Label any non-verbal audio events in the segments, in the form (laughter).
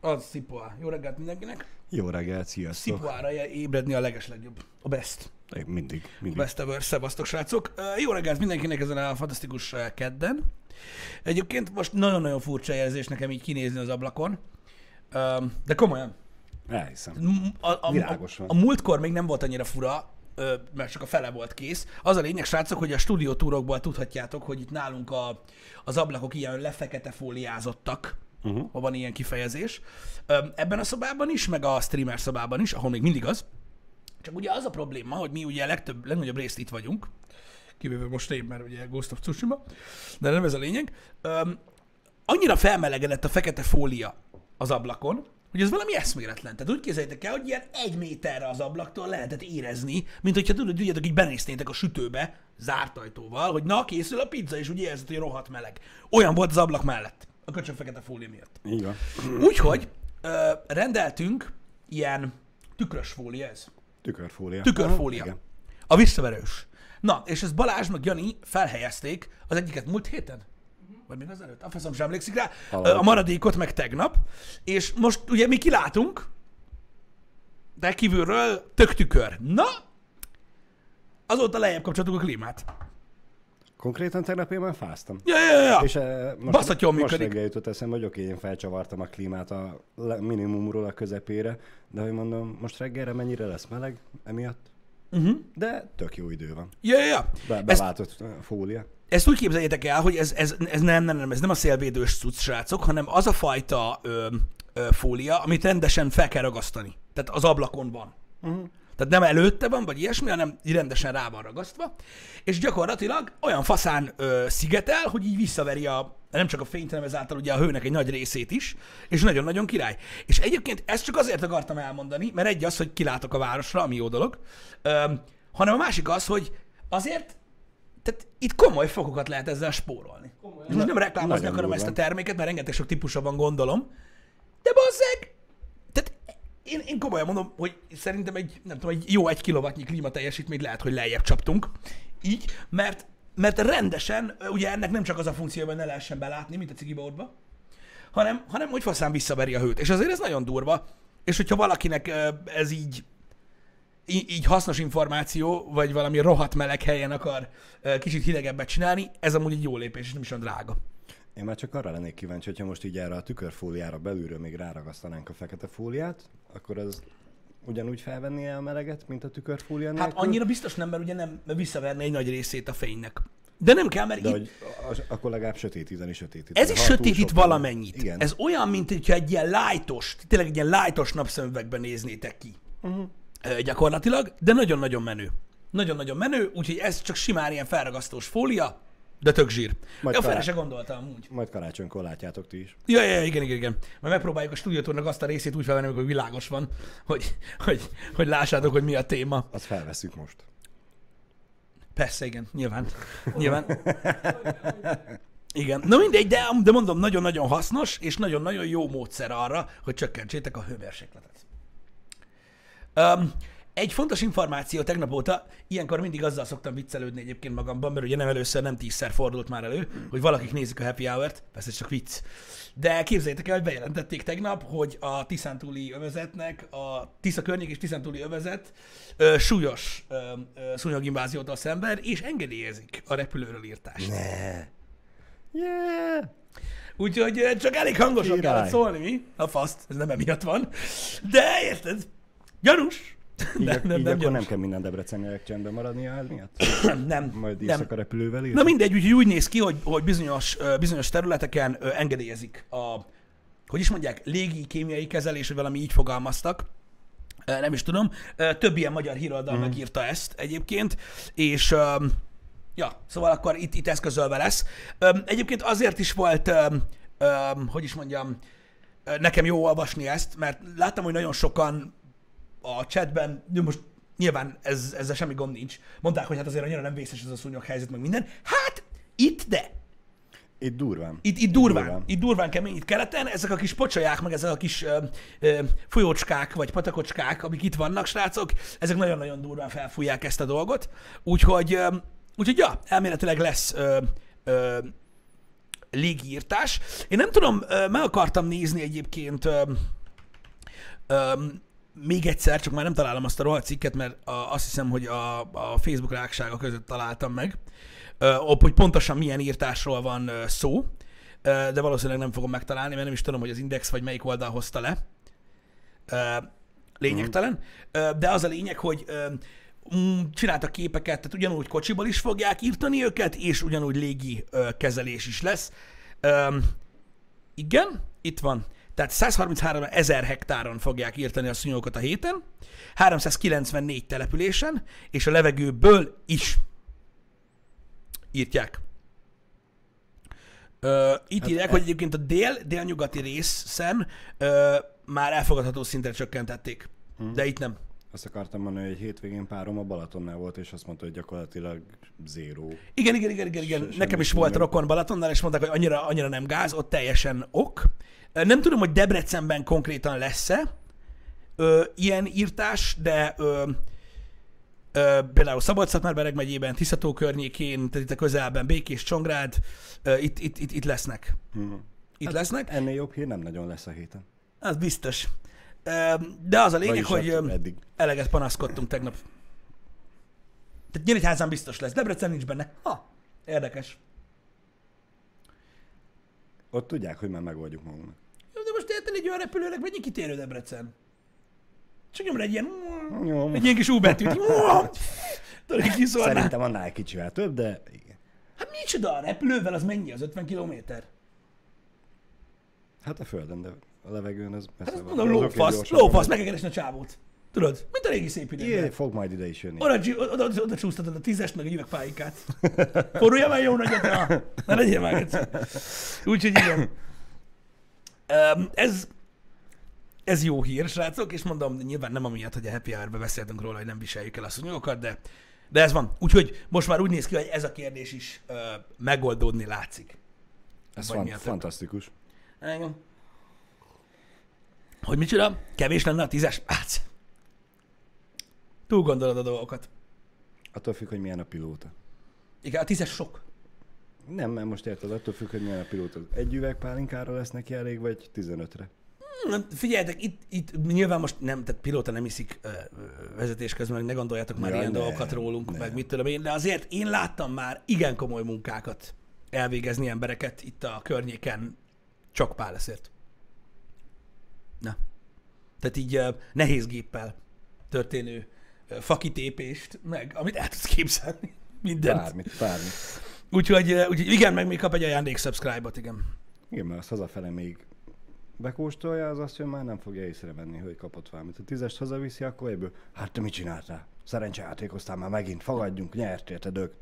Az Szipoá. Jó reggelt mindenkinek. Jó reggelt, sziasztok. Szipoára ébredni a legeslegjobb. A best. Én Mindig, A mindig. best ever. Szevasztok, srácok. Jó reggelt mindenkinek ezen a fantasztikus kedden. Egyébként most nagyon-nagyon furcsa érzés nekem így kinézni az ablakon. De komolyan. Elhiszem. A, a, a, Világos a múltkor még nem volt annyira fura, mert csak a fele volt kész. Az a lényeg, srácok, hogy a stúdiótúrokból tudhatjátok, hogy itt nálunk a, az ablakok ilyen lefekete fóliázottak, uh-huh. ha van ilyen kifejezés. Ebben a szobában is, meg a streamer szobában is, ahol még mindig az. Csak ugye az a probléma, hogy mi ugye legtöbb, legnagyobb részt itt vagyunk, kivéve most én, mert ugye Ghost of Tsushima, de nem ez a lényeg. Öm, annyira felmelegedett a fekete fólia az ablakon, hogy ez valami eszméletlen. Tehát úgy képzeljétek el, hogy ilyen egy méterre az ablaktól lehetett érezni, mint hogyha tudod, tudjátok, így benéztétek a sütőbe, zárt ajtóval, hogy na, készül a pizza, és úgy érzed, hogy rohadt meleg. Olyan volt az ablak mellett, a köcsög fekete fólia miatt. Így van. Úgyhogy ö, rendeltünk ilyen tükrös fólia ez. Tükörfólia. Tükörfólia. Aha, igen. A visszaverős. Na, és ezt Balázs meg Jani felhelyezték az egyiket múlt héten? Vagy még az előtt? A faszom sem emlékszik rá. Valahogy. A maradékot meg tegnap. És most ugye mi kilátunk, de kívülről tök tükör. Na, azóta lejjebb kapcsoltuk a klímát. Konkrétan tegnap én már fáztam. Ja, ja, ja. És eh, most, Baszhat jól most működik. reggel jutott eszembe, hogy oké, én felcsavartam a klímát a minimumról a közepére, de hogy mondom, most reggelre mennyire lesz meleg emiatt? Uh-huh. De tök jó idő van. Ja, ja, ja. Be, Ezt, beváltott eh, fólia. ezt úgy képzeljétek el, hogy ez, ez, ez nem, nem, nem, ez nem a szélvédős cucc, srácok, hanem az a fajta ö, ö, fólia, amit rendesen fel kell ragasztani. Tehát az ablakon van. Uh-huh. Tehát nem előtte van, vagy ilyesmi, hanem rendesen rá van ragasztva, és gyakorlatilag olyan faszán ö, szigetel, hogy így visszaveri a, nem csak a fényt, hanem ezáltal ugye a hőnek egy nagy részét is, és nagyon-nagyon király. És egyébként ezt csak azért akartam elmondani, mert egy az, hogy kilátok a városra, ami jó dolog, ö, hanem a másik az, hogy azért tehát itt komoly fokokat lehet ezzel spórolni. És most nem reklámozni akarom ezt a terméket, mert rengeteg sok típusa van, gondolom, de bazzeg, én, én komolyan mondom, hogy szerintem egy, nem tudom, egy jó egy kilowattnyi klíma teljesítményt lehet, hogy lejjebb csaptunk. Így, mert, mert rendesen, ugye ennek nem csak az a funkció, hogy ne lehessen belátni, mint a cigiboltba, hanem, hanem hogy faszán visszaveri a hőt. És azért ez nagyon durva. És hogyha valakinek ez így, így, hasznos információ, vagy valami rohadt meleg helyen akar kicsit hidegebbet csinálni, ez amúgy egy jó lépés, és nem is olyan drága. Én már csak arra lennék kíváncsi, hogyha most így erre a tükörfóliára belülről még ráragasztanánk a fekete fóliát, akkor az ugyanúgy felvenné a meleget, mint a tükörfólia Hát nélkül? annyira biztos nem, mert ugye nem visszaverné egy nagy részét a fénynek. De nem kell, mert De itt, hogy az, akkor legalább sötétíteni sötétíteni. Ez is sötétít valamennyit. Igen. Ez olyan, mint hogyha egy ilyen lájtos, tényleg egy ilyen lájtos napszemüvegben néznétek ki. Uh-huh. Gyakorlatilag, de nagyon-nagyon menő. Nagyon-nagyon menő, úgyhogy ez csak simán ilyen felragasztós fólia, de tök zsír. Majd Ja, se gondoltam amúgy. Majd karácsonykor látjátok ti is. Ja, ja, igen, igen, igen. Majd megpróbáljuk a stúdiótúrnak azt a részét úgy felvenni, hogy világos van, hogy, hogy, hogy lássátok, hogy mi a téma. Azt felveszünk most. Persze, igen, nyilván. Nyilván. Igen. Na mindegy, de, de mondom, nagyon-nagyon hasznos, és nagyon-nagyon jó módszer arra, hogy csökkentsétek a hőmérsékletet. Um, egy fontos információ tegnap óta, ilyenkor mindig azzal szoktam viccelődni egyébként magamban, mert ugye nem először, nem tízszer fordult már elő, hogy valakik nézik a happy hour-t, persze csak vicc. De képzeljétek el, hogy bejelentették tegnap, hogy a Tiszántúli övezetnek, a Tisza környék és Tiszántúli övezet ö, súlyos ö, ö, szúnyoginváziótól szenved, és engedélyezik a repülőről írtást. Ne. Yeah. Úgyhogy ö, csak elég hangosan Király. kellett szólni, mi? A faszt, ez nem emiatt van. De érted? Gyanús? Így, Nem, nem, így nem akkor nem kell minden debreceniek csendben maradnia ez miatt? (clears throat) Nem. Majd nem. éjszaka repülővel ír? Na mindegy, úgyhogy úgy néz ki, hogy, hogy bizonyos, bizonyos területeken engedélyezik a, hogy is mondják, légi kémiai kezelés, vagy valami így fogalmaztak. Nem is tudom. Több ilyen magyar híroldal mm. megírta ezt egyébként, és ja, szóval akkor itt, itt eszközölve lesz. Egyébként azért is volt, hogy is mondjam, nekem jó olvasni ezt, mert láttam, hogy nagyon sokan a chatben, most nyilván ez, ezzel semmi gond nincs, mondták, hogy hát azért annyira nem vészes ez a szúnyog helyzet, meg minden. Hát, itt de. Itt durván. Itt, itt durván, durván. itt durván kemény, itt keleten, ezek a kis pocsolyák, meg ezek a kis ö, ö, folyócskák, vagy patakocskák, amik itt vannak, srácok, ezek nagyon-nagyon durván felfújják ezt a dolgot. Úgyhogy, ö, úgyhogy ja, elméletileg lesz ö, ö, légírtás. Én nem tudom, ö, meg akartam nézni egyébként ö, ö, még egyszer, csak már nem találom azt a rohadt cikket, mert azt hiszem, hogy a, a Facebook ráksága között találtam meg, ö, hogy pontosan milyen írtásról van szó, de valószínűleg nem fogom megtalálni, mert nem is tudom, hogy az Index vagy melyik oldal hozta le. Lényegtelen. De az a lényeg, hogy csináltak képeket, tehát ugyanúgy kocsiból is fogják írtani őket, és ugyanúgy légi kezelés is lesz. Igen, itt van. Tehát 133 ezer hektáron fogják írtani a szúnyogokat a héten, 394 településen, és a levegőből is írtják. Ö, itt hát írják, hogy egyébként a dél, délnyugati részen ö, már elfogadható szinten csökkentették, hmm. de itt nem. Azt akartam mondani, hogy egy hétvégén párom a Balatonnál volt, és azt mondta, hogy gyakorlatilag zéró. Igen, igen, igen, igen, igen. Se- Nekem is volt semmi. rokon Balatonnál, és mondták, hogy annyira, annyira nem gáz, ott teljesen ok. Nem tudom, hogy Debrecenben konkrétan lesz-e ö, ilyen írtás, de ö, ö, például Szabolcs-Szatmár-Bereg megyében, Tiszató környékén, tehát itt a közelben, Békés, Csongrád, ö, itt, itt, itt, itt lesznek. Mhm. Itt lesznek, Ennél jobb hír nem nagyon lesz a héten. az biztos. Ö, De az a lényeg, Vagyis hogy hát eddig. eleget panaszkodtunk tegnap. Tehát Nyíregyházán biztos lesz, Debrecen nincs benne. Ha, érdekes. Ott tudják, hogy már megoldjuk magunknak. Jó, de most érted egy olyan repülőnek, mennyi kitérő Debrecen? Csak nyomra egy ilyen... Jó, Egy ilyen kis U-betűt. Tudod, hogy kiszórná. Szerintem annál kicsivel több, de igen. Hát micsoda a repülővel, az mennyi? Az 50 kilométer? Hát a földön, de a levegőn az Hát messze van. mondom, lófasz, lófasz, meg kell keresni a csávót. Tudod, mint a régi szép időben. fog majd ide is jönni. Oda, oda, oda, oda csúsztatod a tízest, meg a üvegpályikát. Forulja már jó nagyot, na. Ne legyél már. Úgyhogy igen. Um, ez, ez jó hír, srácok, és mondom, nyilván nem amiatt, hogy a Happy hour beszéltünk róla, hogy nem viseljük el a szúnyogokat, de, de ez van. Úgyhogy most már úgy néz ki, hogy ez a kérdés is uh, megoldódni látszik. Ez fan- több? fantasztikus. Igen. Hogy micsoda? Kevés lenne a tízes? Hát. Túl gondolod a dolgokat. Attól függ, hogy milyen a pilóta. Igen, a tízes sok. Nem, mert most érted, attól függ, hogy milyen a pilóta. Egy üveg pálinkára lesz neki elég, vagy 15-re. Na, Figyeljetek, itt, itt nyilván most nem, tehát pilóta nem iszik ö, vezetés közben, meg ne gondoljatok már Ja, ilyen ne, dolgokat rólunk, ne. meg mit tudom én, de azért én láttam már igen komoly munkákat elvégezni embereket itt a környéken csak páleszért. Na. Tehát így ö, nehéz géppel történő fakitépést, meg amit el tudsz képzelni. Mindent. Bármit, bármit. Úgyhogy, ö, úgyhogy igen, meg még kap egy ajándék subscribe-ot, igen. Igen, mert azt hazafele még bekóstolja, az azt, hogy már nem fogja észrevenni, hogy kapott valamit. Ha tízest hazaviszi, akkor egyből, hát te mit csináltál? Szerencsejátékoztál már megint, fogadjunk, nyertél, te dög.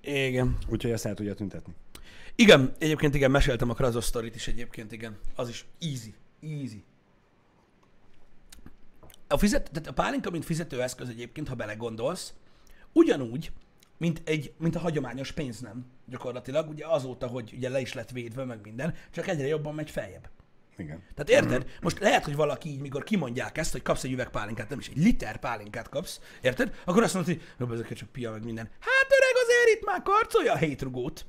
Igen. Úgyhogy ezt el tudja tüntetni. Igen, egyébként igen, meséltem a Krazos sztorit is egyébként, igen. Az is easy. Easy. A, fizet, tehát a pálinka, mint fizetőeszköz egyébként, ha belegondolsz, ugyanúgy, mint, egy, mint a hagyományos pénz nem, gyakorlatilag, ugye azóta, hogy ugye le is lett védve, meg minden, csak egyre jobban megy feljebb. Igen. Tehát érted? Most lehet, hogy valaki így, mikor kimondják ezt, hogy kapsz egy üveg pálinkát, nem is egy liter pálinkát kapsz, érted? Akkor azt mondod, hogy ezeket csak pia meg minden. Hát öreg azért itt már karcolja a hétrugót.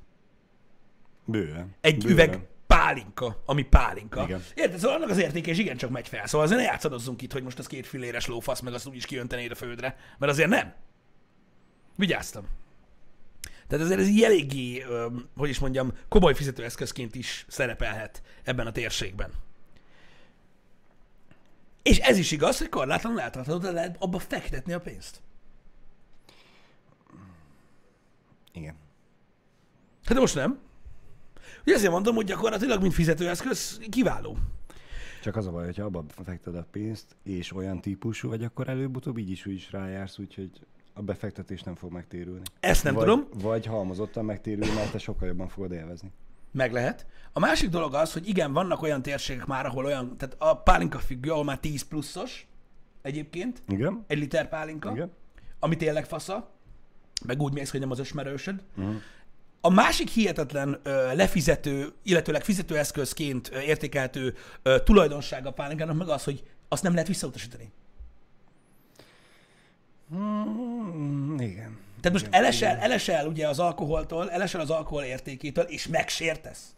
Bőven. Egy Bőven. üveg pálinka, ami pálinka. Igen. Érted? Szóval annak az értéke is igencsak megy fel. Szóval azért ne játszadozzunk itt, hogy most az két filéres lófasz, meg azt úgyis kijöntenéd a földre. Mert azért nem. Vigyáztam. Tehát azért ez így eléggé, hogy is mondjam, komoly fizetőeszközként is szerepelhet ebben a térségben. És ez is igaz, hogy korlátlanul eltartható, de lehet abba fektetni a pénzt. Igen. Hát de most nem. Ugye ezért mondom, hogy gyakorlatilag, mint fizetőeszköz, kiváló. Csak az a baj, hogyha abba fekted a pénzt, és olyan típusú vagy, akkor előbb-utóbb így is úgy is rájársz, úgyhogy a befektetés nem fog megtérülni. Ezt nem vagy, tudom. Vagy halmozottan megtérül, mert te sokkal jobban fogod élvezni. Meg lehet. A másik dolog az, hogy igen, vannak olyan térségek már, ahol olyan, tehát a pálinka függő, ahol már 10 pluszos egyébként, Igen? egy liter pálinka, Igen? ami tényleg fasza, meg úgy mész, hogy nem az ösmerősöd. Uh-huh. A másik hihetetlen ö, lefizető, illetőleg fizetőeszközként értékeltő ö, tulajdonsága a pálinkának meg az, hogy azt nem lehet visszautasítani. Mm, igen. Tehát most elesel, elesel ugye az alkoholtól, elesel az alkohol értékétől, és megsértesz.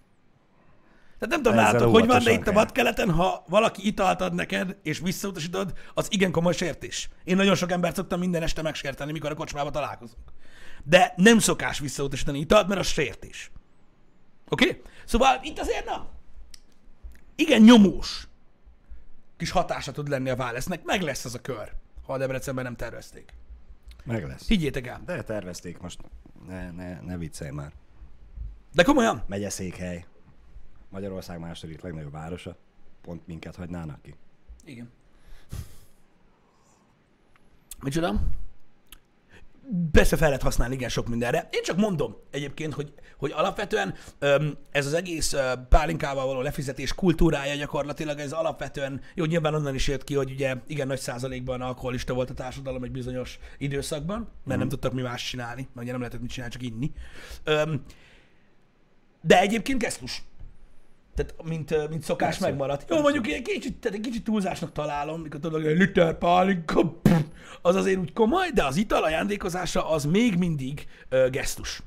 Tehát nem tudom, látok, hogy van, de itt a vadkeleten, ha valaki italt ad neked, és visszautasítod, az igen komoly sértés. Én nagyon sok embert szoktam minden este megsérteni, mikor a kocsmába találkozunk. De nem szokás visszautasítani italt, mert az sértés. Oké? Okay? Szóval itt azért, na, igen nyomós kis hatása tud lenni a Válesznek, meg lesz az a kör, ha a Debrecenben nem tervezték. Meg lesz. Higgyétek el. De tervezték most. Ne, ne, ne viccelj már. De komolyan? Megyeszékhely. Magyarország második legnagyobb városa. Pont minket hagynának ki. Igen. Micsoda? Persze fel lehet használni igen sok mindenre. Én csak mondom egyébként, hogy, hogy alapvetően ez az egész pálinkával való lefizetés kultúrája gyakorlatilag, ez alapvetően, jó, nyilván onnan is jött ki, hogy ugye igen nagy százalékban alkoholista volt a társadalom egy bizonyos időszakban, mert nem tudtak mi más csinálni, mert ugye nem lehetett mit csinálni, csak inni. De egyébként gesztus. Tehát, mint, mint szokás Persze. megmaradt. Jó, mondjuk egy kicsit, tehát egy kicsit túlzásnak találom, mikor tudod, egy liter pálinka, az azért úgy komoly, de az ital ajándékozása az még mindig ö, gesztus.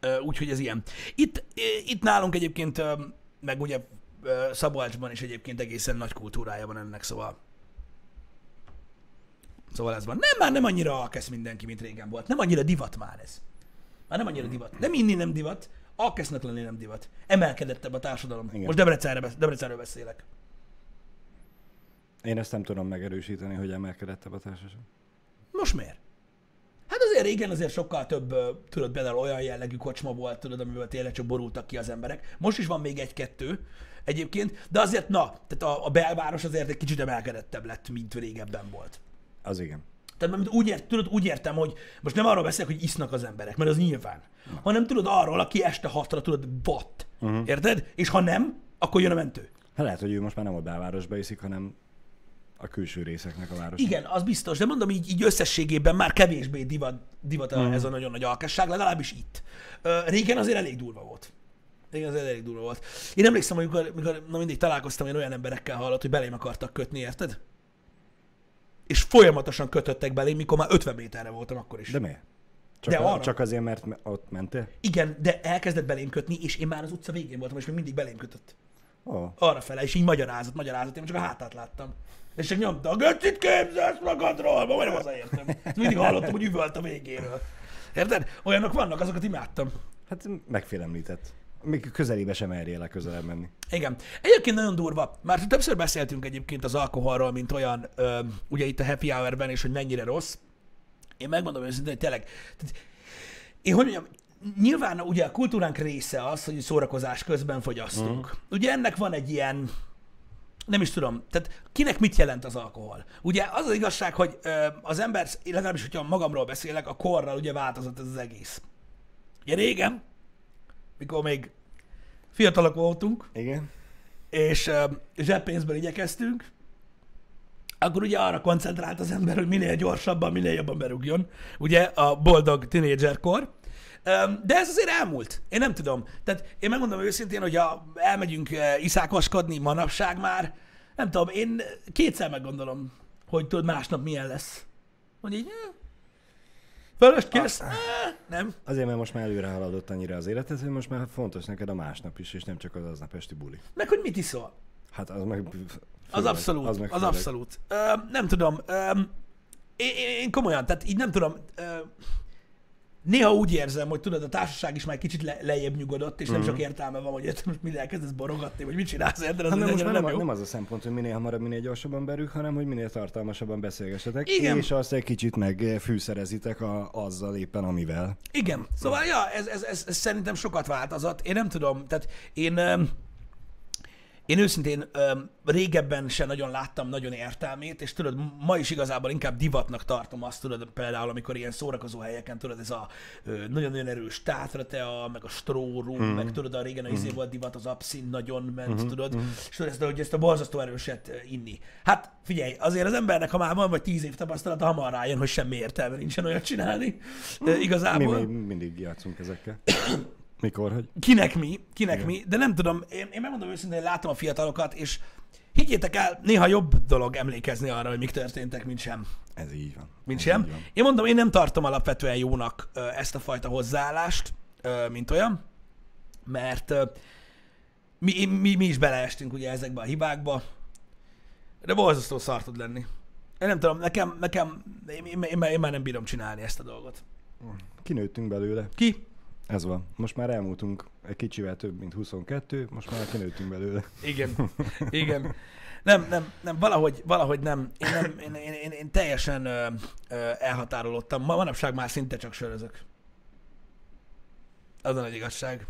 Ö, úgyhogy ez ilyen. Itt, itt nálunk egyébként, ö, meg ugye ö, Szabolcsban is egyébként egészen nagy kultúrája van ennek, szóval Szóval ez van. Nem, már nem annyira alkesz mindenki, mint régen volt. Nem annyira divat már ez. Már nem annyira divat. Nem inni nem divat, alkesznek lenni nem divat. Emelkedettebb a társadalom. Igen. Most Debrecenre, besz- Debrecenről beszélek. Én ezt nem tudom megerősíteni, hogy emelkedett a társaság. Most miért? Hát azért régen azért sokkal több, tudod, például olyan jellegű kocsma volt, tudod, amiből tényleg csak borultak ki az emberek. Most is van még egy-kettő egyébként, de azért, na, tehát a, a belváros azért egy kicsit emelkedettebb lett, mint régebben volt. Az igen. Tehát úgy, ért, tudod, úgy értem, hogy most nem arról beszélek, hogy isznak az emberek, mert az nyilván, hanem tudod arról, aki este hatra tudod, vatt. Uh-huh. Érted? És ha nem, akkor jön a mentő. Hát lehet, hogy ő most már nem a belvárosba iszik, hanem a külső részeknek a város. Igen, az biztos, de mondom így, így összességében már kevésbé divat, divat uh-huh. ez a nagyon nagy alkasság, legalábbis itt. Régen azért elég durva volt. Régen azért elég durva volt. Én emlékszem, amikor, amikor na mindig találkoztam én olyan emberekkel hallott, hogy belém akartak kötni, érted? És folyamatosan kötöttek belém, mikor már 50 méterre voltam akkor is. De miért? Csak, De a, arra- csak azért, mert me- ott mentél? Igen, de elkezdett belém kötni, és én már az utca végén voltam, és még mindig belém kötött. Ó, Arra fele, és így magyarázott, magyarázott, én csak a hátát láttam. És csak nyomta, göccit képzelsz magadról, ma majdnem hazaértem. Mindig hallottam, hogy üvölt a végéről. Érted? Olyanok vannak, azokat imádtam. hát megfélemlített. Még közelébe sem merjél le közelebb menni. Igen. Egyébként nagyon durva. Már többször beszéltünk egyébként az alkoholról, mint olyan, ö, ugye itt a happy hour-ben, és hogy mennyire rossz. Én megmondom őszintén, hogy tényleg, tehát, én hogy mondjam, nyilván ugye a kultúránk része az, hogy szórakozás közben fogyasztunk. Uh-huh. Ugye ennek van egy ilyen, nem is tudom, tehát kinek mit jelent az alkohol? Ugye az az igazság, hogy ö, az ember, legalábbis, hogyha magamról beszélek, a korral ugye változott ez az egész. Ugye régen, mikor még fiatalok voltunk, Igen? és zseppénzből igyekeztünk, akkor ugye arra koncentrált az ember, hogy minél gyorsabban, minél jobban berúgjon, ugye a boldog tinédzserkor. De ez azért elmúlt. Én nem tudom. Tehát én megmondom őszintén, hogy ha elmegyünk iszákoskodni manapság már, nem tudom, én kétszer meggondolom, hogy tudod másnap milyen lesz. Hogy így, fölöst kész, eh, nem. Azért, mert most már előre haladott annyira az életed, hogy most már fontos neked a másnap is, és nem csak az aznap esti buli. Meg hogy mit iszol. Hát az meg... Az abszolút, az, meg az főleg. abszolút. Ö, nem tudom, ö, én, én, én komolyan, tehát így nem tudom, ö, néha úgy érzem, hogy tudod, a társaság is már kicsit le, lejjebb nyugodott, és nem sok értelme van, hogy most mire elkezdesz borogatni, vagy mit csinálsz, érted? Az Hát nem, most nem, nem az a szempont, hogy minél hamarabb, minél gyorsabban berük, hanem hogy minél tartalmasabban beszélgessetek. Igen. És azt egy kicsit megfűszerezitek a, azzal éppen, amivel. Igen, szóval ja, ez, ez, ez, ez szerintem sokat változott. Én nem tudom, tehát én, öm, én őszintén öm, régebben se nagyon láttam nagyon értelmét, és tudod, ma is igazából inkább divatnak tartom azt, tudod, például amikor ilyen szórakozó helyeken, tudod, ez a ö, nagyon-nagyon erős tátra tea, meg a strórum, mm. meg tudod, a régen a izé volt divat, az abszint nagyon ment, mm. tudod, és tudod, ezt, hogy ezt a borzasztó erőset inni. Hát figyelj, azért az embernek, ha már van vagy tíz év tapasztalata, hamar rájön, hogy semmi értelme nincsen olyat csinálni, ö, Mi igazából. még mindig játszunk ezekkel. (coughs) Mikor, hogy? Kinek mi, kinek mi, de nem tudom, én, én megmondom őszintén, hogy látom a fiatalokat, és higgyétek el, néha jobb dolog emlékezni arra, hogy mik történtek, mint sem. Ez így van. Mint Ez sem. van. Én mondom, én nem tartom alapvetően jónak ezt a fajta hozzáállást, mint olyan, mert mi, mi, mi is beleestünk ugye ezekbe a hibákba, de borzasztó szar tud lenni. Én nem tudom, nekem, nekem én, én, én, én már nem bírom csinálni ezt a dolgot. Kinőttünk belőle. Ki? Ez van. Most már elmúltunk egy kicsivel több, mint 22, most már kinőttünk belőle. Igen. (laughs) Igen. Nem, nem, nem, valahogy, valahogy nem. Én, nem, én, én, én, én teljesen ö, ö, elhatárolódtam. Ma manapság már szinte csak sörözök. Az a nagy igazság.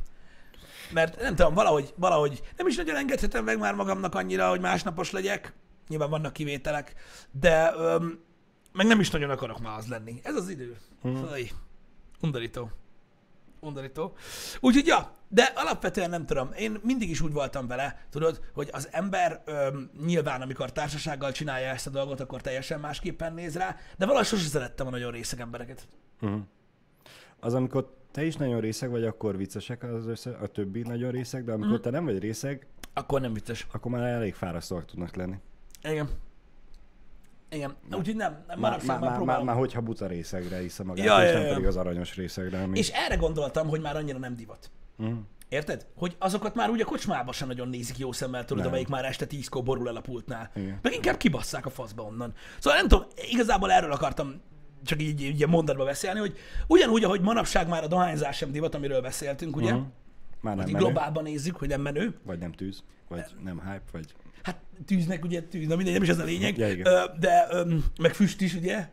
Mert nem tudom, valahogy, valahogy nem is nagyon engedhetem meg már magamnak annyira, hogy másnapos legyek. Nyilván vannak kivételek, de öm, meg nem is nagyon akarok már az lenni. Ez az idő. Mhm. Faj. Undorító. Undorító. Úgyhogy, ja, de alapvetően nem tudom. Én mindig is úgy voltam vele, tudod, hogy az ember öm, nyilván, amikor társasággal csinálja ezt a dolgot, akkor teljesen másképpen néz rá, de valahogy sosem szerettem a nagyon részeg embereket. Uh-huh. Az, amikor te is nagyon részeg vagy, akkor viccesek az össze, a többi nagyon részeg, de amikor Mhm. te nem vagy részeg, Akkor nem vicces. akkor már elég fárasztóak tudnak lenni. Igen. Igen. Úgyhogy nem, nem Már, már, már, már, már, már hogyha buta részegre iszza magát, Ja, és ja, nem ja. pedig az aranyos részegre. Ami... És erre gondoltam, hogy már annyira nem divat. Uh-huh. Érted? Hogy azokat már úgy a kocsmába sem nagyon nézik jó szemmel, tudod, Nem. amelyik már este tízkor borul el a pultnál. Igen. Meg inkább kibasszák a faszba onnan. Szóval nem tudom, igazából erről akartam csak így, így mondatba beszélni, hogy ugyanúgy, ahogy manapság már a dohányzás sem divat, amiről beszéltünk, ugye? Uh-huh. Már nem Hogy menő, globálban nézzük, hogy nem menő. vagy nem tűz, vagy nem hype, vagy... Hát tűznek ugye tűz, na mindegy, nem is ez a lényeg. Ja, igen. De, meg füst is, ugye?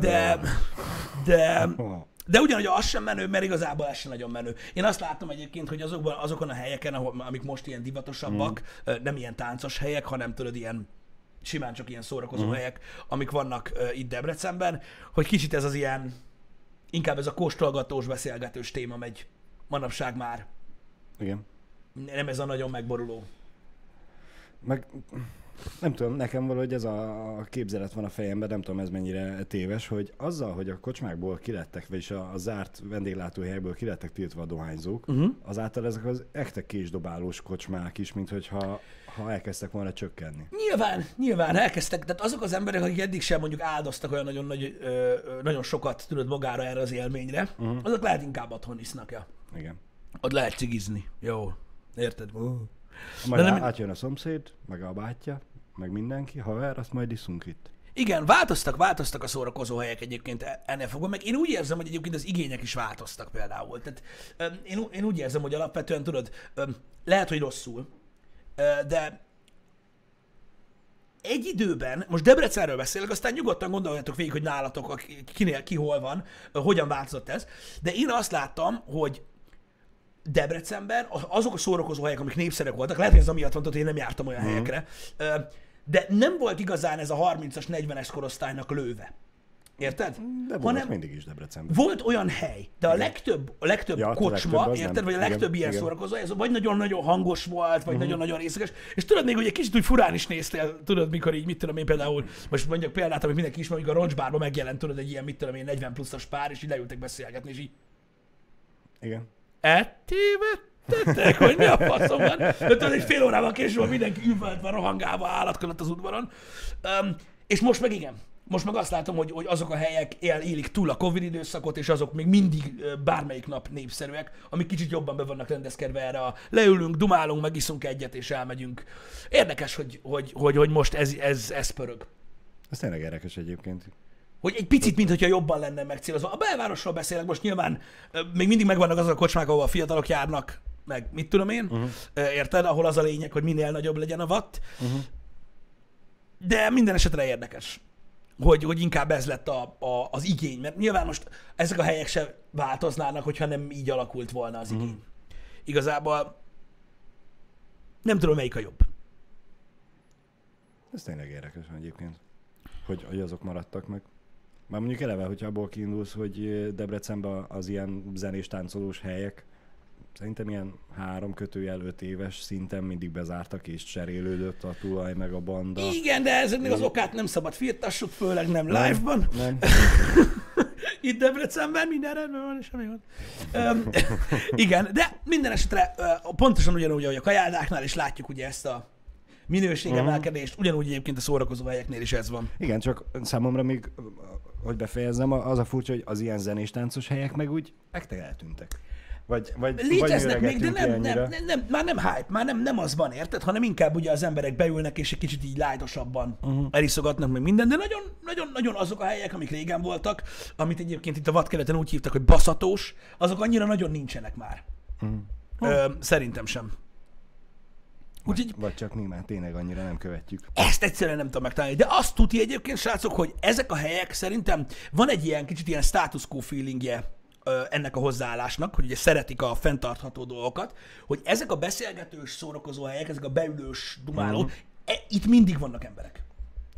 De, de, de ugyanúgy az sem menő, mert igazából ez sem nagyon menő. Én azt látom egyébként, hogy azokban, azokon a helyeken, ahol, amik most ilyen divatosabbak, mm. nem ilyen táncos helyek, hanem tudod, ilyen simán csak ilyen szórakozó mm. helyek, amik vannak uh, itt Debrecenben, hogy kicsit ez az ilyen, inkább ez a kóstolgatós, beszélgetős téma megy manapság már. Igen. Nem ez a nagyon megboruló. Meg nem tudom, nekem valahogy ez a képzelet van a fejemben, nem tudom ez mennyire téves, hogy azzal, hogy a kocsmákból kilettek, vagyis a, a zárt vendéglátóhelyekből kilettek tiltva a dohányzók, Uh-huh. azáltal ezek az ekte késdobálós kocsmák is, mint hogyha ha elkezdtek volna csökkenni. Nyilván, nyilván elkezdtek, tehát azok az emberek, akik eddig sem mondjuk áldoztak olyan nagyon, nagy, ö, nagyon sokat, tudod, magára erre az élményre, uh-huh. azok lehet inkább otthon isznak, ja. Igen. Ott lehet cigizni. Jó. Érted? Majd nem- nem... átjön a szomszéd, meg a bátyja, meg mindenki, haver, azt majd iszunk itt. Igen, változtak, változtak a szórakozó helyek egyébként ennél fogva, meg én úgy érzem, hogy egyébként az igények is változtak például. Tehát én, én úgy érzem, hogy alapvetően tudod, lehet, hogy rosszul, de egy időben, most Debrecenről beszélek, aztán nyugodtan gondoljatok végig, hogy nálatok, kinél, ki hol van, hogyan változott ez, de én azt láttam, hogy Debrecenben az- azok a szórakozó helyek, amik népszerűek voltak, lehet, hogy ez amiatt van, hogy én nem jártam olyan Mhm. helyekre, de nem volt igazán ez a 30-as, 40-es korosztálynak lőve. Érted? De volt Hanem mindig is Debrecenben. volt olyan hely, de a legtöbb, a legtöbb Ja, ja, a kocsma, legtöbb érted, nem. vagy a Igen, legtöbb ilyen igen. szórakozó, ez vagy nagyon-nagyon hangos volt, vagy nagyon-nagyon részleges, és tudod még, hogy egy kicsit úgy furán is néztél, tudod, mikor így, mit tudom én például, most mondjuk példát, amit mindenki ismer, amikor a roncsbárban megjelent, tudod, egy ilyen, mit tudom én, 40 pluszos pár, és így leültek beszélgetni, és így, Igen. Eltévedtetek, hogy mi a faszom van? De tudod, egy fél órával később mindenki üvöltve, rohangálva, állatkodott az udvaron. Um, és most meg igen. Most meg azt látom, hogy, hogy azok a helyek él, élik túl a Covid időszakot, és azok még mindig bármelyik nap népszerűek, amik kicsit jobban be vannak rendezkedve erre a leülünk, dumálunk, megiszunk egyet, és elmegyünk. Érdekes, hogy, hogy, hogy, hogy most ez, ez, ez pörög. Ez tényleg érdekes egyébként. Hogy egy picit, mintha jobban lenne megcélozva. A belvárosról beszélek, most nyilván még mindig megvannak azok a kocsmák, ahol a fiatalok járnak, meg mit tudom én, uh-huh. érted? Ahol az a lényeg, hogy minél nagyobb legyen a watt. Uh-huh. De minden esetre érdekes, hogy, hogy inkább ez lett a, a, az igény, mert nyilván most ezek a helyek se változnának, hogyha nem így alakult volna az igény. Uh-huh. Igazából nem tudom, melyik a jobb. Ez tényleg érdekes egyébként, hogy, hogy azok maradtak meg. Már mondjuk eleve, hogyha abból kiindulsz, hogy Debrecenben az ilyen zenés táncolós helyek, szerintem ilyen három kötőjel öt éves szinten mindig bezártak és cserélődött a tulaj meg a banda. Igen, de ezeknek az okát nem szabad firtassuk, főleg nem live-ban. Nem? (laughs) Itt Debrecenben minden rendben van, semmi gond. Um, (laughs) igen, de minden esetre pontosan ugyanúgy, ahogy a kajádáknál is látjuk ugye ezt a minőségemelkedést, ugyanúgy egyébként a szórakozó helyeknél is ez van. Igen, csak számomra még, hogy befejezzem, az a furcsa, hogy az ilyen zenés táncos helyek meg úgy ektek eltűntek. Vagy, vagy, Léteznek vagy még, de nem, nem, nem, nem, már nem hype, már nem, nem az van, érted? Hanem inkább ugye az emberek beülnek, és egy kicsit így lájdosabban uh-huh. eliszogatnak meg minden, de nagyon, nagyon, nagyon azok a helyek, amik régen voltak, amit egyébként itt a vadkeleten úgy hívtak, hogy baszatós, azok annyira nagyon nincsenek már. Uh-huh. Ö, szerintem sem. Úgyhogy Vagy csak mi már tényleg annyira nem követjük. ezt egyszerűen nem tudom megtalálni. De azt tudja egyébként, srácok, hogy ezek a helyek szerintem van egy ilyen kicsit ilyen status quo feelingje ennek a hozzáállásnak, hogy ugye szeretik a fenntartható dolgokat, hogy ezek a beszélgetős, szórakozó helyek, ezek a beülős, dumáló, Mhm. e, itt mindig vannak emberek.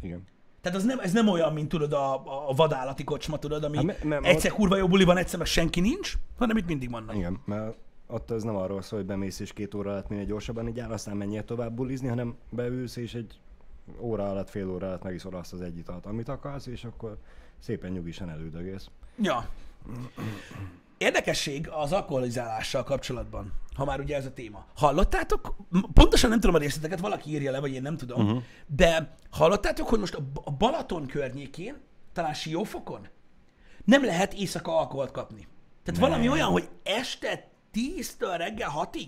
Igen. Tehát az nem, ez nem olyan, mint tudod a, a vadállati kocsma, tudod, ami Hát me- egyszer kurva jó buli van, egyszer meg senki nincs, hanem itt mindig vannak. Igen, mert ott az nem arról szól, hogy bemész és két óra alatt minél gyorsabban így áll, aztán menjél tovább bulizni, hanem beülsz és egy óra alatt, fél óra alatt megiszol azt az egy italt, amit akarsz, és akkor szépen nyugisan elődögész. Ja. Érdekesség az alkoholizálással kapcsolatban, ha már ugye ez a téma. Hallottátok, pontosan nem tudom a részleteket, valaki írja le, vagy én nem tudom, uh-huh. de hallottátok, hogy most a Balaton környékén, talán Siófokon, nem lehet éjszaka alkoholt kapni. Tehát Nem. valami olyan, hogy este 10-től reggel 6-ig?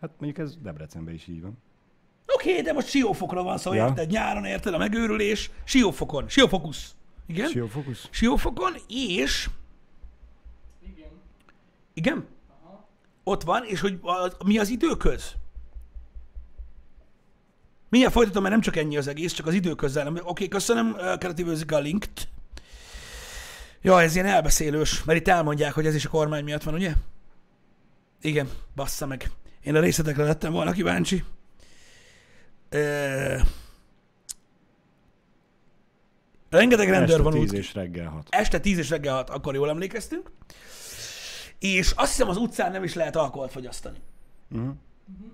Hát mondjuk ez Debrecenben is így van. Oké, okay, de most Siófokra van szó, Ja. érted? Nyáron érted a megőrülés. Siófokon, Siófokusz. Igen? Siófokusz? Siófokon, és... Igen. Igen? Aha. Ott van, és hogy a, mi az időköz? Mindjárt folytatom, mert nem csak ennyi az egész, csak az időközzel. nem- Oké, okay, köszönöm, Kereti a linkt. Ja, ez ilyen elbeszélős, mert itt elmondják, hogy ez is a kormány miatt van, ugye? Igen, bassza meg. Én a részletekre lettem volna kíváncsi. Ö... Rengeteg rendőr Este van 10 úgy és reggel 6. este 10 és reggel 6, akkor jól emlékeztünk. És azt hiszem az utcán nem is lehet alkoholt fogyasztani. Uh-huh.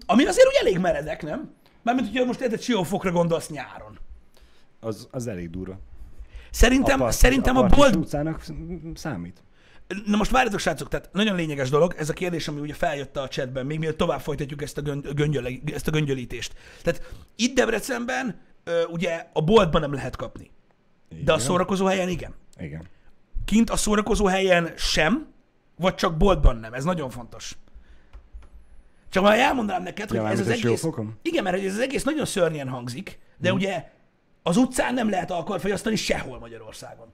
Ami azért úgy elég meredek, nem? Mármint, hogyha most érted Siófokra gondolsz nyáron. Az, az elég durva. Szerintem, part- szerintem a, parti bolt... utcának számít. Na most várjatok, srácok, tehát nagyon lényeges dolog, ez a kérdés, ami ugye feljött a chatben, még mielőtt tovább folytatjuk ezt a, göngyöle, ezt a göngyölítést. Tehát itt Debrecenben ö, ugye a boltban nem lehet kapni, de a Igen. szórakozó helyen igen. Igen. Kint a szórakozó helyen sem, vagy csak boltban nem. Ez nagyon fontos. Csak már elmondanám neked, hogy Ja, ez az egész... Igen, mert hogy ez az egész nagyon szörnyen hangzik, de Mhm. ugye az utcán nem lehet alkoholt fogyasztani sehol Magyarországon.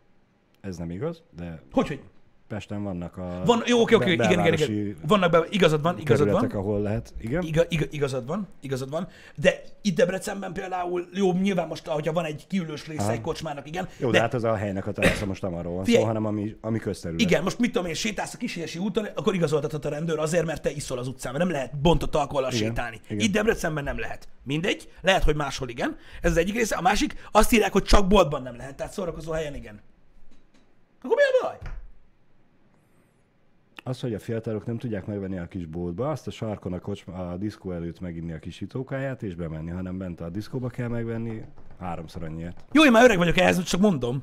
Ez nem igaz, de Hogy, hogy? Pesten vannak a Van, jó, oké, oké, igen, igen, igen. Vannak be, igazad van, igazad van. ahol lehet. Igen? Iga, iga, igazad van, igazad van. De itt Debrecenben például, jó, nyilván most, hogyha van egy kiülős része egy kocsmának, igen. Jó, de, hát az a helynek a terasza most nem arról van szó, hanem ami, ami közterület. Igen, most mit tudom én, sétálsz a Kishelyesi úton, akkor igazoltathat a rendőr azért, mert te iszol az utcán, mert nem lehet bontott alkohollal Igen, sétálni. igen. Itt Debrecenben nem lehet. Mindegy, lehet, hogy máshol igen. Ez az egyik része. A másik, azt írják, hogy csak boltban nem lehet, tehát szórakozó helyen igen. Akkor mi a baj? Az, hogy a fiatalok nem tudják megvenni a kis boltba, azt a sarkon a, kocsma, a diszkó előtt meginni a kis itókáját és bemenni, hanem bent a diszkóba kell megvenni háromszor annyiért. Jó, én már öreg vagyok ehhez, csak mondom.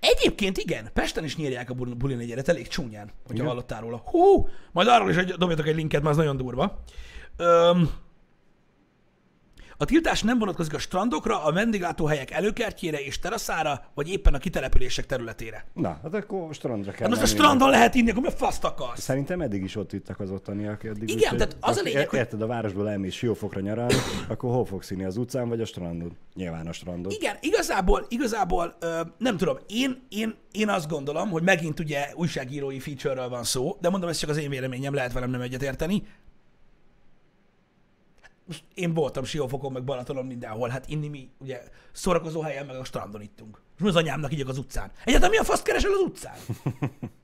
Egyébként igen, Pesten is nyírják a bul- bulin egyeret, elég csúnyán, hogyha Igen? hallottál róla. Hú, majd arról is egy, dobjatok egy linket, mert az nagyon durva. Öm, a tiltás nem vonatkozik a strandokra, a vendéglátóhelyek előkertjére és teraszára, vagy éppen a kitelepülések területére. Na, hát akkor strandra kell Hát most a strandon lehet inni, akkor mi faszt akarsz? Szerintem eddig is ott ittak az ottaniak. Eddig Igen, úgyhogy tehát az a lényeg, hogy- Érted, a városból elmész Siófokra nyaralni, akkor hol fogsz inni, az utcán vagy a strandon? Nyilván a strandon. Igen, igazából, igazából ö, nem tudom, én, én, én azt gondolom, hogy megint ugye újságírói feature-ről van szó, de mondom, ez csak az én véleményem, lehet velem nem egyetérteni. Most én voltam Siófokon, meg Balatonon mindenhol, hát inni mi, ugye, szórakozó helyen, meg a strandon ittunk. És mi az anyámnak ígyek az utcán? Egyáltalán mi a faszt keresel az utcán?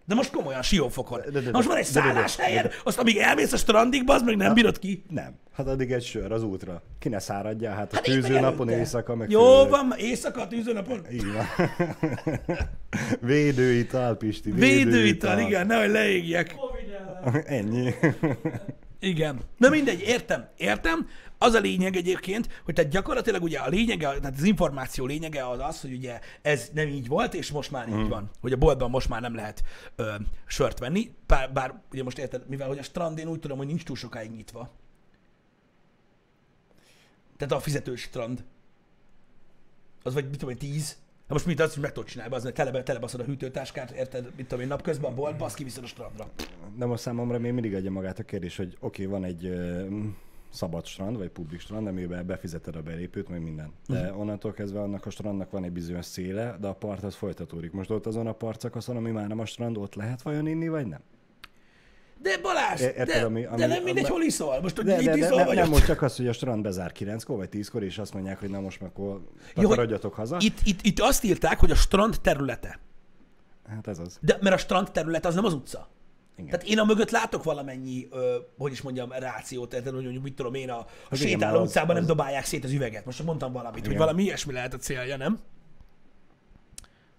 De most komolyan, Siófokon. de, de, Na most van egy de, de, de, szállás de, helyed, azt amíg elmész a strandig, az meg nem bírod ki. Nem. Hát addig egy sör az útra. Ki ne száradjál, hát a Hát tűző napon éjszaka meg Jó főleg. van, éjszaka, tűzőnapon. Így van. (laughs) Védőital, Pisti. Védőital, igen, nehogy leégjek. Ennyi. (laughs) Igen. Na mindegy, értem, értem. Az a lényeg egyébként, hogy tehát gyakorlatilag ugye a lényege, tehát az információ lényege az az, hogy ugye ez nem így volt, és most már így van. Hogy a boltban most már nem lehet ö, sört venni, bár, bár ugye most érted, mivel hogy a strand én úgy tudom, hogy nincs túl sokáig nyitva. Tehát a fizetős strand. Az vagy, mit tudom én, 10. Most mit azt, hogy meg tudod csinálni, az, hogy tele, telebaszod a hűtőtáskát, érted, mit tudom én, napközben a boltba, azt kiviszed a strandra. De most számomra még mindig adja magát a kérdés, hogy oké, okay, van egy ö, szabad strand, vagy publik strand, amiben befizeted a belépőt, meg minden. De uh-huh. onnantól kezdve annak a strandnak van egy bizonyos széle, de a part az folytatódik. Most ott azon a partszakaszon, ami már nem a strand, ott lehet vajon inni, vagy nem? De Balázs, érted, de, ami- ami- de nem mindegy, ami- hol iszol. Most, hogy De, itt de, iszol, de vagy nem ott? most csak az, hogy a strand bezár 9-kor, vagy 10-kor, és azt mondják, hogy na most meg akkor hogy takarodjatok haza. Itt, itt, itt azt írták, hogy a strand területe. Hát ez az. De, mert a strand terület az nem az utca. Igen. Tehát én a mögött látok valamennyi, ö, hogy is mondjam, rációt, tehát hogy mondjuk, mit tudom én, a, a Hát sétáló az- utcában nem az- dobálják szét az üveget. Most mondtam valamit, hogy Igen. valami ilyesmi lehet a célja, nem?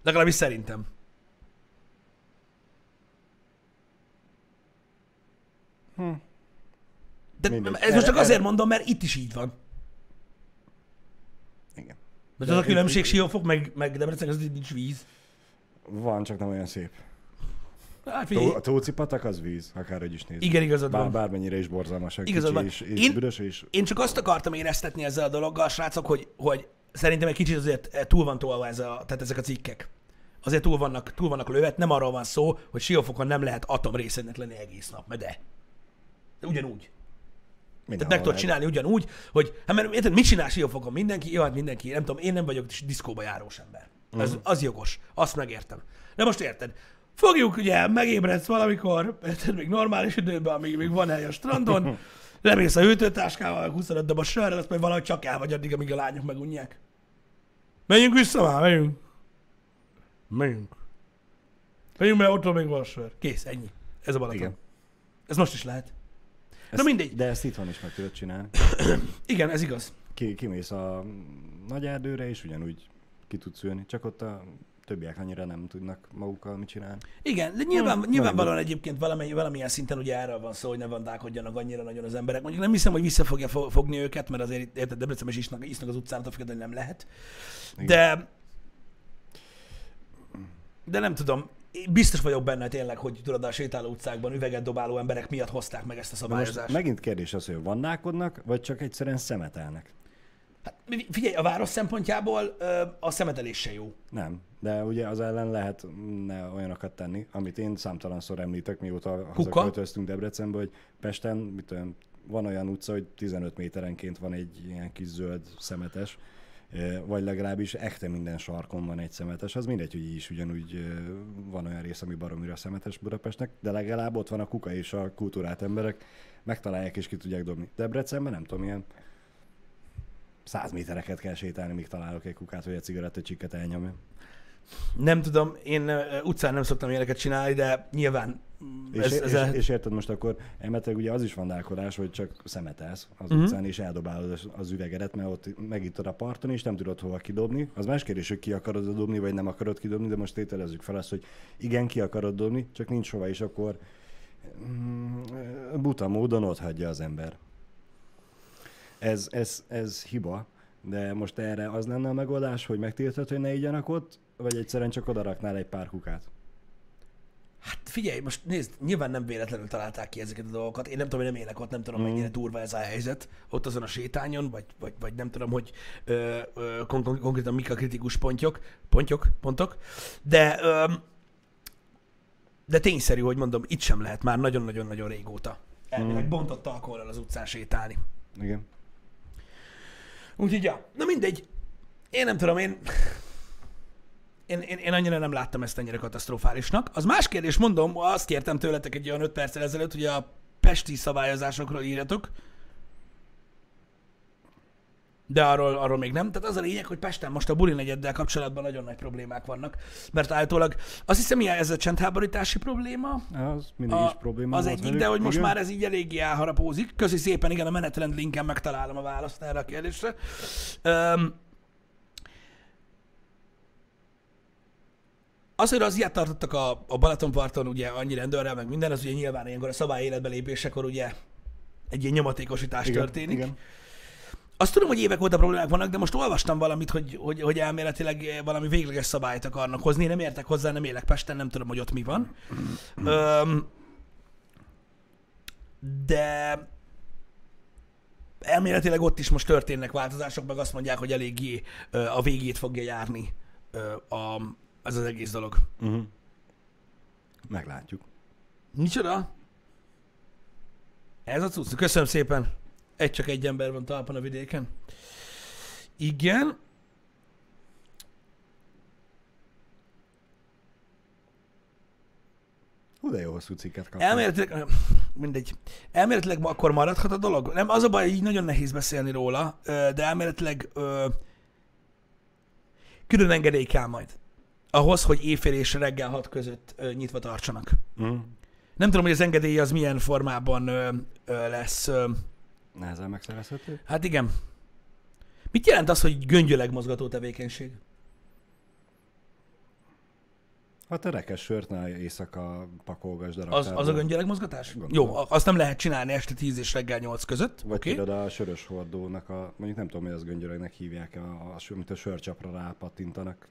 Legalábbis szerintem. De Mindegy. ez most csak azért mondom, mert itt is így van. Igen. Mert az a különbség Siófok, meg, meg Debrecen, az itt nincs víz. Van, csak nem olyan szép. Hát figyelj, a Tóci patak az víz, akárhogy is nézzük. igen, igazad Bár, van. bármennyire is borzalmasak, Igazad van. és, és Én- büdös, és Én csak azt akartam éreztetni ezzel a dologgal, srácok, hogy, hogy szerintem egy kicsit azért túl van tolva ez a, tehát ezek a cikkek. Azért túl vannak, túl vannak lövet, nem arról van szó, hogy Siófokon nem lehet atomrészednek lenni egész nap, mert de. De ugyanúgy. Tehát meg tudod csinálni ugyanúgy, hogy, hát mert érted, mit csinál Siófokon mindenki? Jó, hát mindenki, nem tudom, én nem vagyok diszkóba járós ember. Ez, Mhm. az jogos, azt megértem. De most érted, fogjuk ugye, megébredsz valamikor, érted, még normális időben, amíg még van hely a strandon, (laughs) lemész a hűtőtáskával, 25 doboz sörrel, azt majd valahogy csak el vagy addig, amíg a lányok megunják. Menjünk vissza már, menjünk. Menjünk. Menjünk, mert otthon még van sör. Kész, ennyi. Ez a Balaton. Igen. Ez most is lehet. Na Ezt- mindegy. De ezt itthon is meg tudod csinálni. (clears throat) Igen, ez igaz. Ki, kimész a nagy erdőre, és ugyanúgy ki tudsz ülni, csak ott a többiek annyira nem tudnak magukkal mit csinálni. Igen, de nyilván, Hmm, nyilvánvalóan egyébként valamely, valamilyen szinten ugye erről van szó, hogy ne vandálkodjanak annyira nagyon az emberek. Mondjuk nem hiszem, hogy vissza fogja fo- fogni őket, mert azért érted, Debrecenben is isznak, isznak az utcán, függetlenül nem lehet. De, de nem tudom, biztos vagyok benne tényleg, hogy tudod, a sétáló utcákban üveget dobáló emberek miatt hozták meg ezt a Na most szabályozást. megint kérdés az, hogy vandálkodnak, vagy csak egyszerűen szemetelnek. Hát, figyelj, a város szempontjából a szemetelés se jó. Nem, de ugye az ellen lehet ne olyanokat tenni, amit én számtalanszor említek, mióta hazaköltöztünk Debrecenbe, hogy Pesten, mit tudom, van olyan utca, hogy 15 méterenként van egy ilyen kis zöld szemetes, vagy legalábbis echte minden sarkon van egy szemetes. Az mindegy, hogy így is ugyanúgy van olyan rész, ami baromira szemetes Budapestnek, de legalább ott van a kuka és a kultúrát emberek, megtalálják és ki tudják dobni. Debrecenben nem tudom, ilyen 100 métereket kell sétálni, míg találok egy kukát, vagy egy cigarettacsikket elnyomja. Nem tudom, én utcán nem szoktam ilyeneket csinálni, de nyilván És, ez, és, ez és, és érted most akkor, elméletileg ugye az is vandálkodás, hogy csak szemetelsz az uh-huh. utcán, és eldobálod az- az üvegedet, mert ott megittad a parton, és nem tudod hova kidobni. Az más kérdés, hogy ki akarod dobni, vagy nem akarod kidobni, de most tételezzük fel azt, hogy igen, ki akarod dobni, csak nincs hova, és akkor mm, buta módon ott hagyja az ember. Ez, ez, ez hiba, de most erre az lenne a megoldás, hogy megtiltod, hogy ne igyanak ott, vagy egyszerűen csak odaraknál egy pár kukát? Hát figyelj, most nézd, nyilván nem véletlenül találták ki ezeket a dolgokat. Én nem tudom, hogy nem élek ott, nem tudom, Mm. mennyire durva ez a helyzet ott azon a sétányon, vagy, vagy, vagy nem tudom, hogy ö, ö, kon- kon- konkrétan mik a kritikus pontyok, pontyok, pontok, de ö, de tényszerű, hogy mondom, itt sem lehet már nagyon-nagyon-nagyon régóta. Elvileg Mm. bontott alkoholral az utcán sétálni. Igen. Úgyhogy, ja, na mindegy. Én nem tudom, én... Én, én, én annyira nem láttam ezt ennyire katasztrofálisnak. Az más kérdés, mondom, azt kértem tőletek egy olyan 5 perccel ezelőtt, hogy a pesti szabályozásokról írjatok. De arról, arról még nem. Tehát az a lényeg, hogy Pesten most a buli negyeddel kapcsolatban nagyon nagy problémák vannak. Mert állítólag azt hiszem, ilyen ez a csendháborítási probléma, Az mindig a, is probléma az egyik, velük. de hogy most Igen. már ez így eléggé elharapózik. Köszi szépen, igen, a menetrend linken megtalálom a választ erre a kérdésre. Um, az, hogy az ilyet tartottak a, a Balatonparton, ugye annyi rendőrrel, meg minden, az ugye nyilván ilyenkor a szabály életbe lépésekor ugye egy ilyen nyomatékosítás igen, történik. Igen. Azt tudom, hogy évek óta problémák vannak, de most olvastam valamit, hogy, hogy, hogy elméletileg valami végleges szabályt akarnak hozni. Nem értek hozzá, nem élek Pesten, nem tudom, hogy ott mi van. Öm, de elméletileg ott is most történnek változások, meg azt mondják, hogy eléggé a végét fogja járni a, ez az egész dolog. Uh-huh. Meglátjuk. Micsoda? Ez a cucc. Köszönöm szépen. Egy csak egy ember van talpon a vidéken. Igen. Hú, de jó hosszú cikket kaptam. Elméletileg, mindegy. Elméletileg akkor maradhat a dolog. Nem, az a baj, így nagyon nehéz beszélni róla, de elméletileg ö, külön engedély kell majd. Ahhoz, hogy éjfél és reggel hat között ö, nyitva tartsanak. Uh-huh. Nem tudom, hogy az engedély az milyen formában ö, ö, lesz. Ö, Nehezen megszerezhető? hát igen. Mit jelent az, hogy göngyöleg mozgató tevékenység? Hát a rekes sört ne éjszaka pakolgasd a Az, az a göngyöleg mozgatás? Gondolom. Jó, azt nem lehet csinálni este 10 és reggel 8 között. Vagy okay. tudod, a sörös hordónak a, mondjuk nem tudom, hogy az göngyöregnek hívják, a, a, amit a sörcsapra rápattintanak.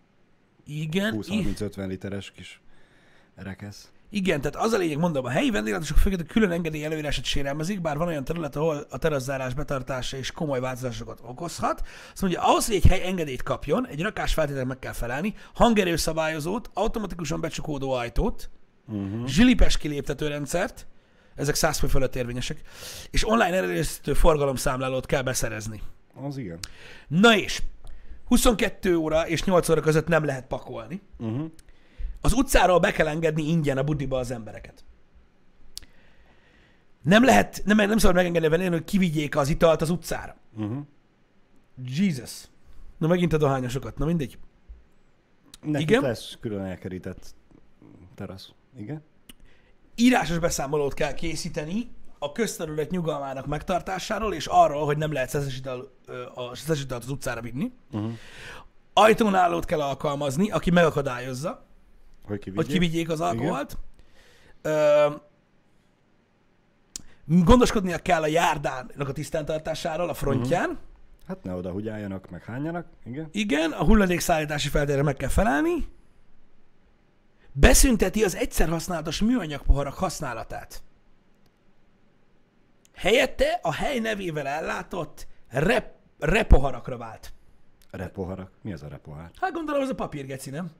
Igen, i- 20-30-50 literes kis rekesz. igen, tehát az a lényeg, mondom, a helyi vendéglátások főként a külön engedély előírását sérelmezik, bár van olyan terület, ahol a teraszárás betartása és komoly változásokat okozhat. Azt mondja, ahhoz, hogy egy hely engedélyt kapjon, egy rakás feltételnek meg kell felelni, hangerőszabályozót, automatikusan becsukódó ajtót, Uh-huh. zsilipes kiléptető rendszert, ezek 100 fő fölött érvényesek, és online előző forgalomszámlálót kell beszerezni. Az igen. Na és, 22 óra és 8 óra között nem lehet pakolni. Uh-huh. Az utcáról be kell engedni ingyen a budiba az embereket. Nem lehet, nem, nem szabad megengedni vendégnek, hogy kivigyék az italt az utcára. Uh-huh. Jesus. Na megint a dohányosokat, na mindegy. Nekik Igen? lesz külön elkerített terasz. Igen? Írásos beszámolót kell készíteni a közterület nyugalmának megtartásáról, és arról, hogy nem lehet szeszes ital, ö, a szeszes italt az utcára vinni. Uh-huh. Ajtónálót kell alkalmazni, aki megakadályozza, Hogy kivigyék? hogy kivigyék az alkoholt. Ö, gondoskodnia kell a járdának a tisztántartásáról a frontján. Uh-huh. Hát ne oda hugyáljanak, meg hányanak. Igen? Igen, a hulladékszállítási feltételre meg kell felelni. Beszünteti az egyszer használatos műanyag poharak használatát. Helyette a hely nevével ellátott rep, repoharakra vált. Repoharak. Mi az a repohár? Hát gondolom, ez a papírgeci, nem?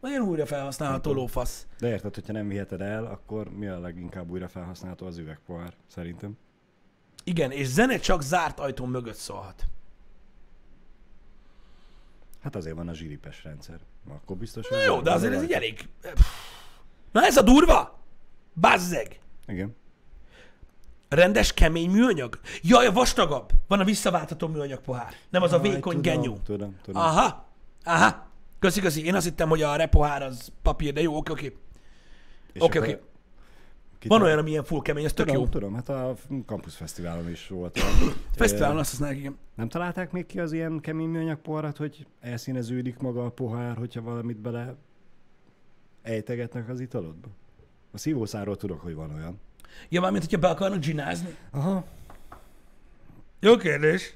Nagyon újra felhasználható lófasz. De érted, hogyha nem viheted el, akkor mi a leginkább újra felhasználható az üvegpohár, szerintem. Igen, és zene csak zárt ajtón mögött szólhat. Hát azért van a zsiripes rendszer. Akkor biztos, Na jó, de azért ez egy elég... Na ez a durva! Bazzeg! Igen. Rendes, kemény műanyag? Jaj, a vastagabb! Van a visszaváltható műanyag pohár. Nem az a Jaj, vékony tudom, genyó. Tudom, tudom. Aha, aha. Köszi, köszi. Én azt hittem, hogy a repohár az papír, de jó, oké, oké. És Oké, oké. Van olyan, ami ilyen full kemény, ez tök tudom, jó. Tudom, hát a Campus Fesztiválon is volt. (coughs) Fesztiválon azt használják, igen. Nem találták még ki az ilyen kemény műanyag poharat, hogy elszíneződik maga a pohár, hogyha valamit bele ejtegetnek az italodba? A szívószáról tudok, hogy van olyan. Ja, mármint, hogyha be akarnak ginázni. Aha. Jó kérdés.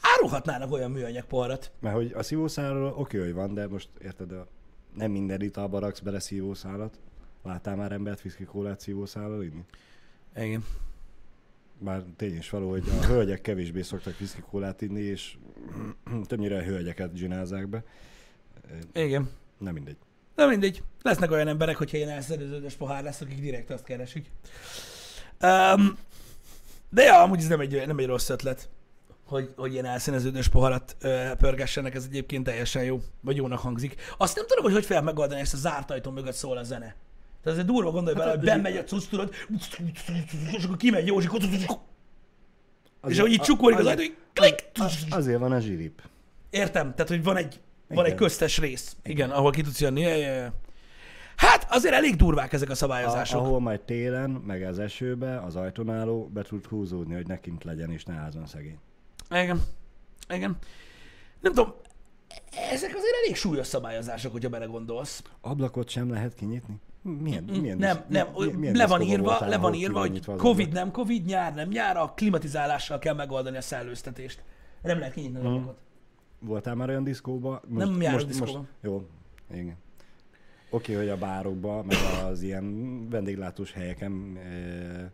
Árulhatnának olyan műanyag poharat. Mert hogy a szívószálról oké, hogy van, de most érted, a, nem minden italba raksz bele szívószálat. Láttál már embert whisky kólát szívószállal inni? Igen. Bár tény is való, hogy a hölgyek kevésbé szoktak whisky kólát inni, és többnyire a hölgyeket zsinázzák be. Igen. Nem mindegy. Na mindegy. Lesznek olyan emberek, hogyha ilyen elszerződős pohár lesz, akik direkt azt keresik. Um, de ja, amúgy ez nem egy, nem egy rossz ötlet, hogy, hogy ilyen elszíneződős poharat ö, pörgessenek, ez egyébként teljesen jó, vagy jónak hangzik. Azt nem tudom, hogy hogy fel megoldani, ezt a zárt ajtó mögött szól a zene. Tehát ez durva gondolj bele, hogy bemegy a cucc, tudod, és akkor kimegy Józsi, és ahogy így csukolik az ajtó, klik. Azért van a zsirip. Értem, tehát hogy van egy, van egy Igen. köztes rész, igen, ahol ki tudsz jönni. Ja, ja, ja. Hát azért elég durvák ezek a A, szabályozások. ahol majd télen, meg az esőbe, az ajtónáló be tud húzódni, hogy nekint legyen, és ne házon szegény. Igen. Igen. Nem tudom, ezek azért elég súlyos szabályozások, hogyha belegondolsz. Ablakot sem lehet kinyitni? Milyen, milyen nem, disz- nem, milyen- milyen le van írva, voltál, le van írva, hogy Covid nem Covid, nyár nem nyár, a klimatizálással kell megoldani a szellőztetést. Nem lehet kinyitni az Mhm. ablakot. Voltál már olyan diszkóba? Nem járok diszkóba. jó, igen. Oké, hogy a bárokba, meg az ilyen vendéglátós helyeken e,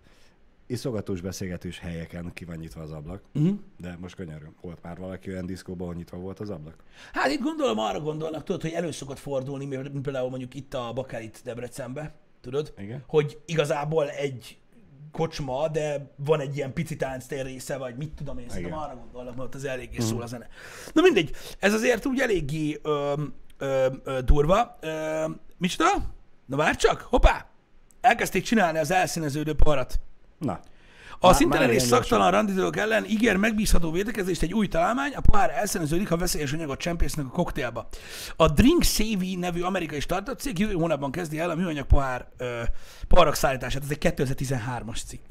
iszogatós beszélgetős helyeken ki van nyitva az ablak, Uh-huh. de most könyörűm, volt már valaki olyan diszkóban, ahol nyitva volt az ablak? Hát itt gondolom arra gondolnak, tudod, hogy elő szokott fordulni, mint például mondjuk itt a Bakelit Debrecenbe, tudod? Igen. Hogy igazából egy kocsma, de van egy ilyen pici tánctér része, vagy mit tudom én, szerintem arra gondolnak, mert az eléggé szól a zene. Na mindegy, ez azért úgy eléggé ö, ö, ö, durva. Ö, micsoda? Na várj csak, hoppá! Elkezdték csinálni az elszíneződő parat. Na, A szintelen és szaktalan randizók ellen ígér megbízható védekezést egy új találmány, a pohár elszeneződik, ha veszélyes anyagot csempésznek a koktélba. A Drink Savvy nevű amerikai startup cég jövő hónapban kezdi el a műanyag pohár ö, poharak szállítását. Ez egy 2013-as cikk.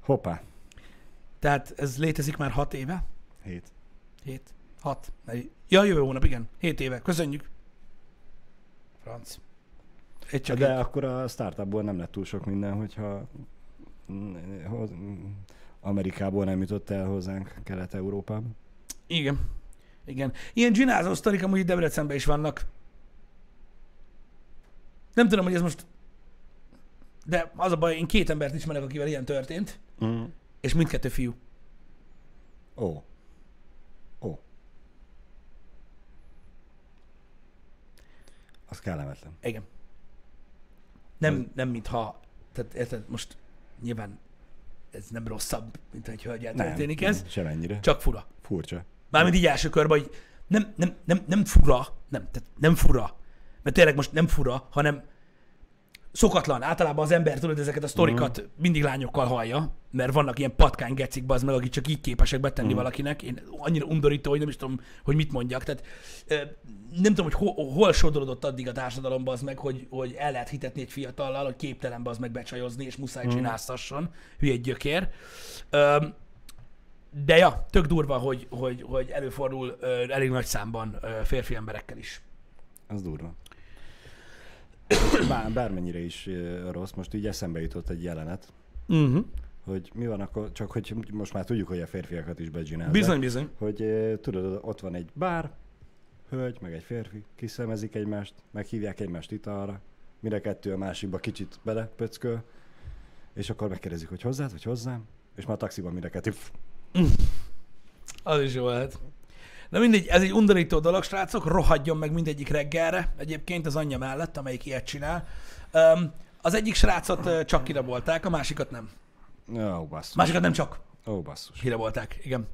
hoppá, Tehát ez létezik már 6 éve? hét. 7? 6? Ja, jövő hónap, igen. 7 éve. Köszönjük. Franc. Egy csak De egy. akkor a startupból nem lett túl sok minden, hogyha Amerikából nem jutott el hozzánk Kelet-Európába. Igen. Igen. Ilyen ginázó sztorik amúgy Debrecenben is vannak. Nem tudom, hogy ez most... De az a baj, én két embert ismerek, akivel ilyen történt, Mm. és mindkettő fiú. Ó. Ó. Az kellemetlen. Igen. Nem, nem mintha... Tehát érted, most nyilván ez nem rosszabb, mint egy hölgyel történik ez, Nem, semennyire. csak fura. Furcsa. Mármint így első körben, hogy nem, nem, nem, nem fura, nem, tehát nem fura, mert tényleg most nem fura, hanem szokatlan. Általában az ember, tudod, ezeket a sztorikat mm. mindig lányokkal hallja, mert vannak ilyen patkány gecik, az meg, akik csak így képesek betenni mm. valakinek. Én annyira undorító, hogy nem is tudom, hogy mit mondjak. Tehát nem tudom, hogy hol, hol sodródott addig a társadalomba az meg, hogy, hogy el lehet hitetni egy fiatallal, hogy képtelen az meg becsajozni, és muszáj mm. csináltasson. Hülye gyökér. De ja, tök durva, hogy, hogy, hogy előfordul elég nagy számban férfi emberekkel is. Az durva. Bár, bármennyire is rossz, most így eszembe jutott egy jelenet, Uh-huh. hogy mi van akkor, csak hogy most már tudjuk, hogy a férfiakat is becsinálják. Bizony, bizony. Hogy tudod, ott van egy bár, hölgy, meg egy férfi, kiszemezik egymást, meghívják egymást italra, a kettő a másikba kicsit belepöcköl, és akkor megkérdezik, hogy hozzád, vagy hozzám, és már a taxiban mind a kettő, Az is jó lehet. Na mindegy, ez egy undorító dolog, srácok, rohadjon meg mindegyik reggelre, egyébként az anyja mellett, amelyik ilyet csinál. Um, az egyik srácot csak kirabolták, a másikat nem. ó, basszus. Másikat nem csak Ó, basszus. kirabolták, igen.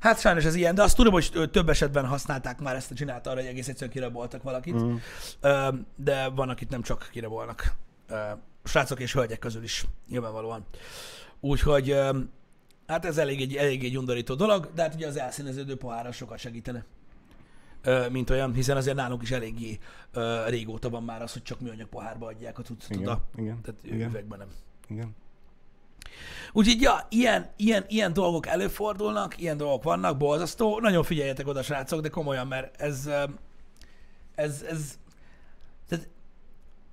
Hát sajnos ez ilyen, de azt tudom, hogy több esetben használták már ezt a csinát arra, hogy egész egyszerűen kiraboltak valakit. Mm. Öm, de van, akit nem csak kirabolnak. Öm, Srácok és hölgyek közül is, nyilvánvalóan. Úgyhogy, öm, hát ez elég egy, elég egy undorító dolog, de hát ugye az elszíneződő pohárra sokat segítene. Mint olyan, hiszen azért nálunk is eléggé ö, régóta van már az, hogy csak műanyag pohárba adják a cuccot Igen, oda. igen, Tehát igen. üvegben nem. Igen. Úgyhogy ja, ilyen, ilyen, ilyen dolgok előfordulnak, ilyen dolgok vannak, borzasztó. Nagyon figyeljetek oda, srácok, de komolyan, mert ez, ez, ez,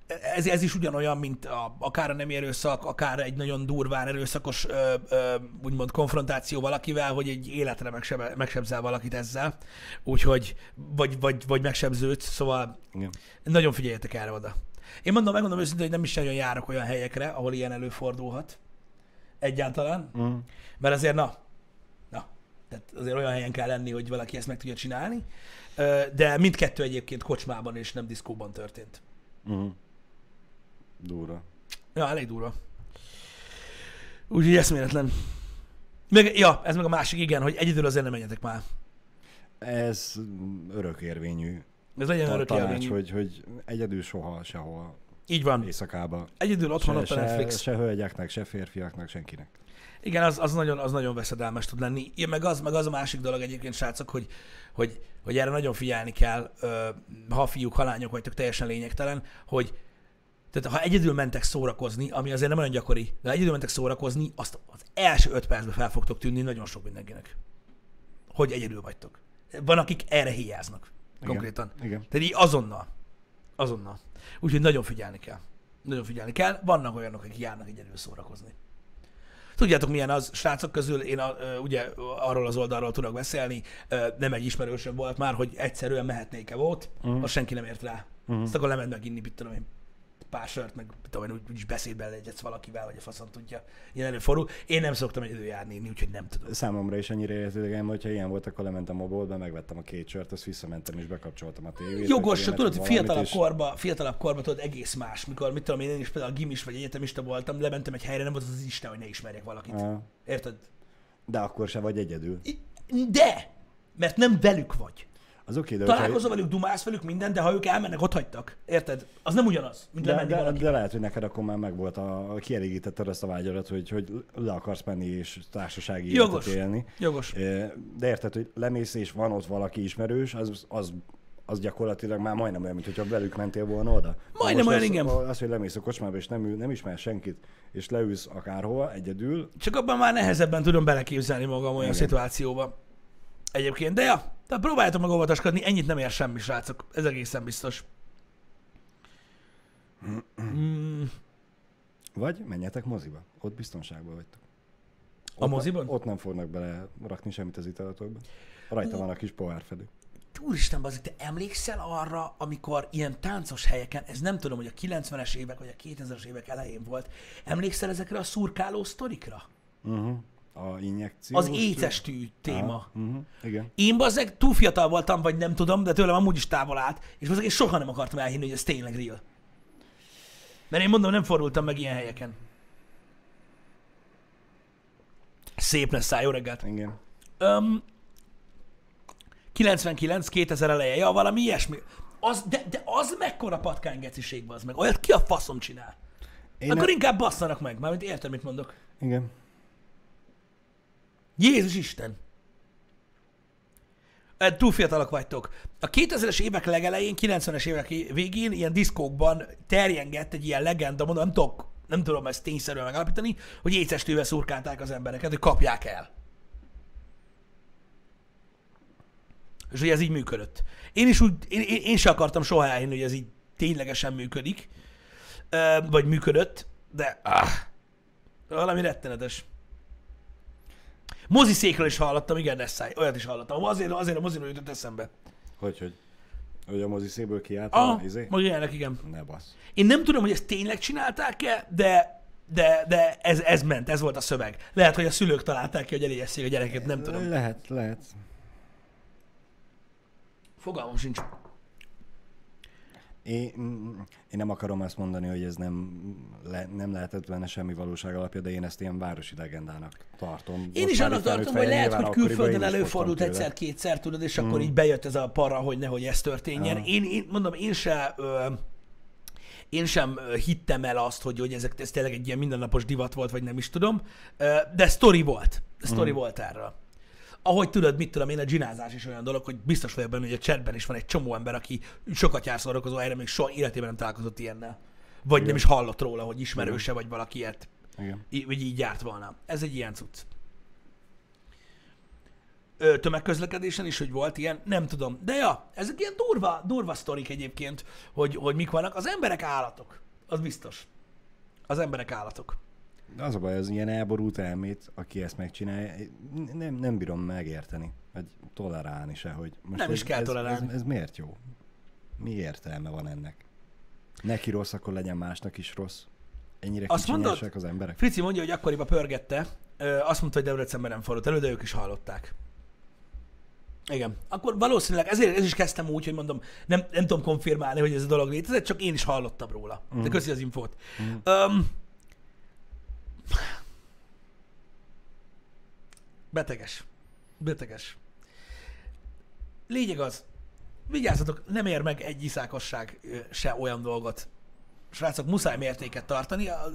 ez, ez is ugyanolyan, mint a, akár a nem erőszak, akár egy nagyon durván erőszakos ö, ö, úgymond konfrontáció valakivel, hogy egy életre megsebe, megsebzel valakit ezzel, úgyhogy, vagy, vagy, vagy megsebződsz, szóval Igen. nagyon figyeljetek erre oda. Én mondom, megmondom őszintén, hogy nem is nagyon járok olyan helyekre, ahol ilyen előfordulhat. Egyáltalán. Mm. Mert azért, na, na, tehát azért olyan helyen kell lenni, hogy valaki ezt meg tudja csinálni. De mindkettő egyébként kocsmában és nem diszkóban történt. Mm. Durva. Ja, elég durva. Úgyhogy eszméletlen. Meg, ja, ez meg a másik, igen, hogy egyedül azért nem menjetek már. Ez örökérvényű Ez legyen ta- örök tanács, élmény. hogy, hogy egyedül soha, sehol Így van. éjszakába. Egyedül otthon ott a se, Netflix. se hölgyeknek, se férfiaknak, senkinek. Igen, az, az, nagyon, az nagyon veszedelmes tud lenni. Ja, meg, az, meg az a másik dolog egyébként, srácok, hogy, hogy, hogy erre nagyon figyelni kell, ha fiúk, ha lányok vagytok, teljesen lényegtelen, hogy tehát ha egyedül mentek szórakozni, ami azért nem olyan gyakori, de ha egyedül mentek szórakozni, azt az első öt percben fel fogtok tűnni nagyon sok mindenkinek. Hogy egyedül vagytok. Van, akik erre hiányznak. Konkrétan. Igen. Tehát így azonnal. Azonnal. Úgyhogy nagyon figyelni kell. Nagyon figyelni kell. Vannak olyanok, akik járnak egyedül szórakozni. Tudjátok, milyen az, srácok közül, én a, ugye arról az oldalról tudok beszélni, nem egy ismerősöm volt már, hogy egyszerűen mehetnék-e volt, Mhm. azt senki nem ért rá. Mhm. Azt akkor lement meg inni, mit tudom én. Pár sört, meg tudom én, úgy, úgyis beszédben legyetsz valakivel, vagy a faszom tudja. Ilyen előfordul. Én nem szoktam egyedül járni úgyhogy nem tudom. Számomra is annyira értődegen, hogyha ilyen volt, akkor lementem a boltba, megvettem a két sört, azt visszamentem és bekapcsoltam a tévét. Jogos, csak tudod, hogy fiatalabb és- korba, fiatalabb korba tudod egész más. Mikor, mit tudom én, én is például gimis vagy egyetemista voltam, lementem egy helyre, nem volt az az Isten, hogy ne ismerjek valakit. Aha. Érted? De akkor se vagy egyedül. De! Mert nem velük vagy. Az oké, de, hogyha- Találkozol velük, dumálsz velük minden, de ha ők elmennek, ott hagytak. Érted? Az nem ugyanaz, mint de, lemenni de, valaki. de, lehet, hogy neked akkor már megvolt a, kielégítetted azt a vágyadat, hogy, hogy le akarsz menni és társasági Jogos. életet élni. Jogos. De érted, hogy lemész és van ott valaki ismerős, az, az, az gyakorlatilag már majdnem olyan, mint hogyha velük mentél volna oda. Majdnem olyan, az, igen. Az, hogy lemész a kocsmába és nem, nem ismersz senkit, és leülsz akárhova egyedül, Csak abban már nehezebben tudom beleképzelni magam olyan Igen. szituációba. Egyébként, de ja, tehát próbáljátok meg óvatoskodni, ennyit nem ér semmi, srácok. Ez egészen biztos. Mm, vagy menjetek moziba. Ott biztonságban vagytok. A Ott, moziban? Ott nem fognak bele rakni semmit az italatokba. Rajta van a kis pohárfedő. Úristen, bazik, te emlékszel arra, amikor ilyen táncos helyeken, ez nem tudom, hogy a 90-es évek vagy a 2000-es évek elején volt, emlékszel ezekre a szurkáló sztorikra? Uh-huh. A injekció. Az écestű téma. Uh-huh. Igen. Én bazzeg túl fiatal voltam, vagy nem tudom, de tőlem amúgy is távol állt, és bazzeg én soha nem akartam elhinni, hogy ez tényleg real. Mert én mondom, nem fordultam meg ilyen helyeken. Szép lesz jó reggelt. Igen. Öm, 99, 2000 eleje, ja, valami ilyesmi. Az, de, de az mekkora patkánygeciség az meg. Olyat ki a faszom csinál? Én Akkor ne... inkább basszanak meg, mármint érted, mit mondok. Igen. Jézus Isten! Túl fiatalok vagytok. A 2000-es évek legelején, 90-es évek végén ilyen diszkókban terjengett egy ilyen legenda, mondom, nem tudok, nem tudom ezt tényszerűen megállapítani, hogy écestővel szurkálták az embereket, hogy kapják el. És hogy ez így működött. Én is úgy, én, én, én sem akartam soha elhinni, hogy ez így ténylegesen működik, vagy működött, de ah, valami rettenetes. Moziszékről is hallottam, igen, Nessai, olyat is hallottam. Azért, azért a moziról jutott eszembe. Hogy, hogy? Hogy a moziszéből kiállt Ah, a izé? meg ilyenek, igen. Ne bassz. Én nem tudom, hogy ezt tényleg csinálták-e, de, de, de ez, ez ment, ez volt a szöveg. Lehet, hogy a szülők találták ki, hogy elégesszék a gyereket, nem tudom. Lehet, lehet. Fogalmam sincs. Én, én nem akarom azt mondani, hogy ez nem, le, nem lehetett benne semmi valóság alapja, de én ezt ilyen városi legendának tartom. Én Most is annak tartom, hogy lehet, hogy külföldön előfordult egyszer-kétszer, tudod, és akkor így bejött ez a para, hogy nehogy ez történjen. Ja. Én, én mondom, én se... Ö, én sem hittem el azt, hogy, hogy ezek, ez tényleg egy ilyen mindennapos divat volt, vagy nem is tudom, de sztori volt. Sztori volt erről. Ahogy tudod, mit tudom én, a ginázás is olyan dolog, hogy biztos vagyok benne, hogy a chatben is van egy csomó ember, aki sokat jár szórakozó helyre, még soha életében nem találkozott ilyennel. Vagy nem is hallott róla, hogy ismerőse, vagy valaki ilyet, Igen. í- vagy így járt volna. Ez egy ilyen cucc. Ö, tömegközlekedésen is, hogy volt ilyen, nem tudom. De ja, ezek ilyen durva, durva sztorik egyébként, hogy, hogy mik vannak. Az emberek állatok. Az biztos. Az emberek állatok. Az a baj, az ilyen elborult elmét, aki ezt megcsinálja, nem, nem bírom megérteni, vagy tolerálni se, hogy most Nem is ez, kell ez, tolerálni. Ez, ez, miért jó? Mi értelme van ennek? Neki rossz, akkor legyen másnak is rossz. Ennyire Azt mondod? az emberek? Frici mondja, hogy akkoriban pörgette, ö, azt mondta, hogy Debrecenben nem fordult elő, de ők is hallották. Igen. Akkor valószínűleg ezért ez is kezdtem úgy, hogy mondom, nem, nem tudom konfirmálni, hogy ez a dolog létezett, csak én is hallottam róla. Mm. De köszi az infót. Mm. Um, beteges. Beteges. Lényeg az, vigyázzatok, nem ér meg egy iszákosság se olyan dolgot. Srácok, muszáj mértéket tartani. A,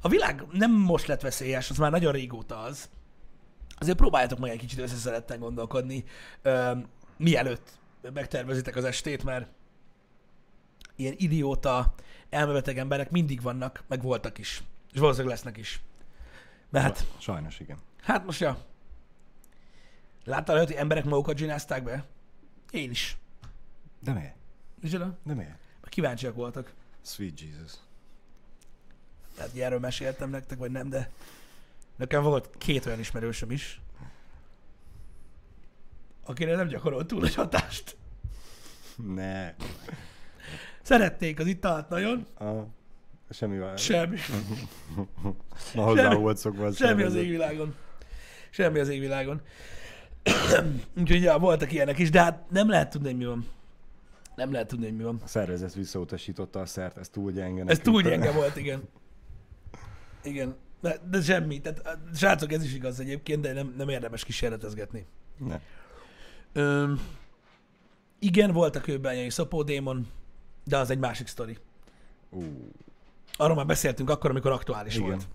a világ nem most lett veszélyes, az már nagyon régóta az. Azért próbáljátok meg egy kicsit összeszedetten gondolkodni, ö, mielőtt megtervezitek az estét, mert ilyen idióta, elmebeteg emberek mindig vannak, meg voltak is. És valószínűleg lesznek is. Mert hát, Sajnos igen. hát most ja. Láttál olyat, hogy emberek magukat zsinázták be? Én is. De miért? Micsoda? De miért? Kíváncsiak voltak. Sweet Jesus. Hát hogy erről meséltem nektek, vagy nem, de nekem volt két olyan ismerősöm is, akire nem gyakorolt túl nagy hatást. Ne. Szerették az italt nagyon, A, Semmi van. Semmi. (laughs) Ma hozzá semmi- volt szokva. a Semmi az égvilágon. Semmi az égvilágon. (clears throat) Úgyhogy ja, voltak ilyenek is, de hát nem lehet tudni, hogy mi van. Nem lehet tudni, hogy mi van. A szervezet visszautasította a szert, ez túl gyenge. Ez túl gyenge (laughs) volt, igen. Igen. De, de semmi. Tehát, srácok, ez is igaz egyébként, de nem, nem érdemes kísérletezgetni. Ne. Öm, igen, volt a kőbányai szopódémon, de az egy másik sztori. Ú, Arról már beszéltünk akkor, amikor aktuális Igen. volt.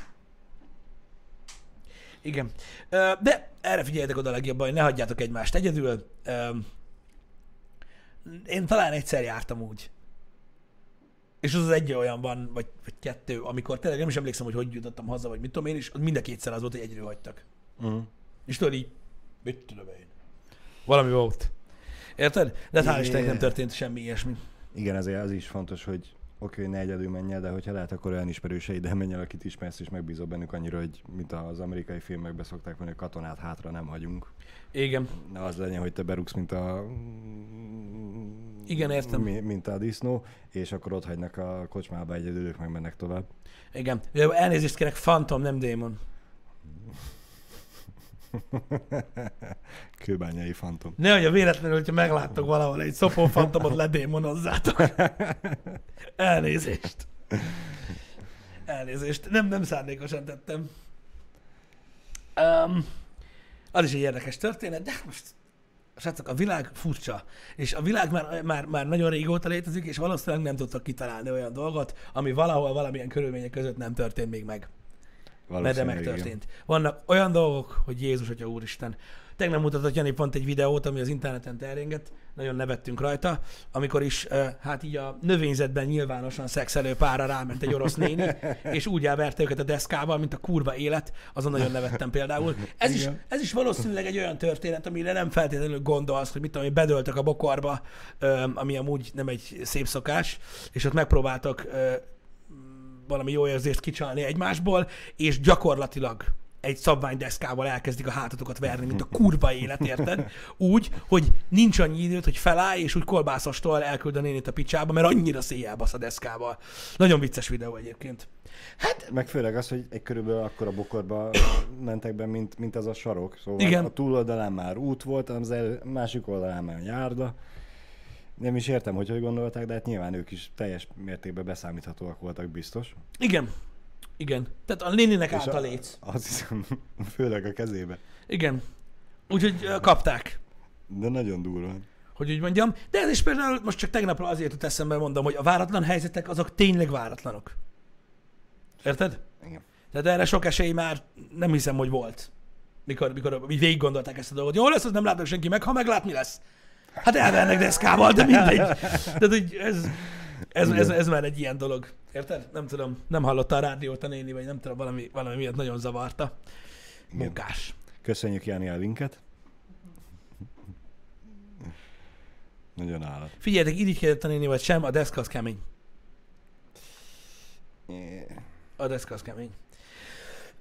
Igen. De erre figyeljetek oda legjobban, hogy ne hagyjátok egymást egyedül. Én talán egyszer jártam úgy. És az az egy olyan van, vagy, vagy kettő, amikor tényleg nem is emlékszem, hogy hogy jutottam haza, vagy mit tudom én, és az mind a kétszer az volt, hogy egyedül hagytak. uh, És tudod így, mit tudom én. Valami volt. Érted? De hát hál' Istennek nem történt semmi ilyesmi. igen, ezért az is fontos, hogy oké, hogy ne egyedül menj el, de hogyha lehet, akkor olyan ismerőseiddel menj el, akit ismersz, és megbízol bennük annyira, hogy mint az amerikai filmekben szokták mondani, hogy katonát hátra nem hagyunk. Igen. Ne az legyen, hogy te berúgsz, mint a... Igen, értem. Mi- Mint a disznó, és akkor ott hagynak a kocsmába egyedül, ők meg mennek tovább. Igen. Elnézést kérek, Phantom, nem démon. (laughs) Kőbányai fantom. Nehogy a véletlenül, hogyha megláttok valahol egy szopó fantomot, ledémonozzátok. Elnézést. Elnézést. Nem, nem szándékosan tettem. Um, az is egy érdekes történet, de most srácok, a világ furcsa, és a világ már, már, már nagyon régóta létezik, és valószínűleg nem tudtak kitalálni olyan dolgot, ami valahol valamilyen körülmények között nem történt még meg. Mert de megtörtént. Vannak olyan dolgok, hogy Jézus, Atya Úristen. Tegnap mutatott Jani pont egy videót, ami az interneten terjengett, nagyon nevettünk rajta, amikor is, hát így a növényzetben nyilvánosan szexelő pára ráment egy orosz néni, (laughs) és úgy elverte őket a deszkával, mint a kurva élet, azon nagyon nevettem például. Ez is, Igen. ez is valószínűleg egy olyan történet, amire nem feltétlenül gondolsz, hogy mit tudom, én, bedöltek a bokorba, ami amúgy nem egy szép szokás, és ott megpróbáltak valami jó érzést kicsalni egymásból, és gyakorlatilag egy szabványdeszkával elkezdik a hátatokat verni, mint a kurva élet, érted? Úgy, hogy nincs annyi időt, hogy felállj, és úgy kolbászostól elküld a nénit a picsába, mert annyira széjjel basz a deszkával. Nagyon vicces videó egyébként. Hát, Meg főleg az, hogy egy körülbelül akkor a bokorba mentek be, mint, mint az a sarok. Szóval Igen. a túloldalán már út volt, az el, másik oldalán már járda. Nem is értem, hogy hogy gondolták, de hát nyilván ők is teljes mértékben beszámíthatóak voltak biztos. igen. Igen. Tehát a a- léc. Azt hiszem, (laughs) főleg a kezébe. Igen. Úgyhogy kapták. De nagyon durva. hogy úgy mondjam. De ez is például most csak tegnapra azért jut eszembe, mondom, hogy a váratlan helyzetek azok tényleg váratlanok. Érted? Igen. Tehát erre sok esély már nem hiszem, hogy volt. Mikor, mikor így végig gondolták ezt a dolgot. Jó lesz, az nem látok senki meg, ha meglát, mi lesz? Hát elvernek deszkával, de mindegy. (laughs) Tehát, hogy ez, ez, ez, ez, már egy ilyen dolog. Érted? Nem tudom, nem hallotta a rádiót a néni, vagy nem tudom, valami, valami miatt nagyon zavarta. Munkás. Köszönjük Jani a linket. Nagyon állat. Figyeljetek, irigykedett a néni, vagy sem, a deszka az kemény. A deszka az kemény.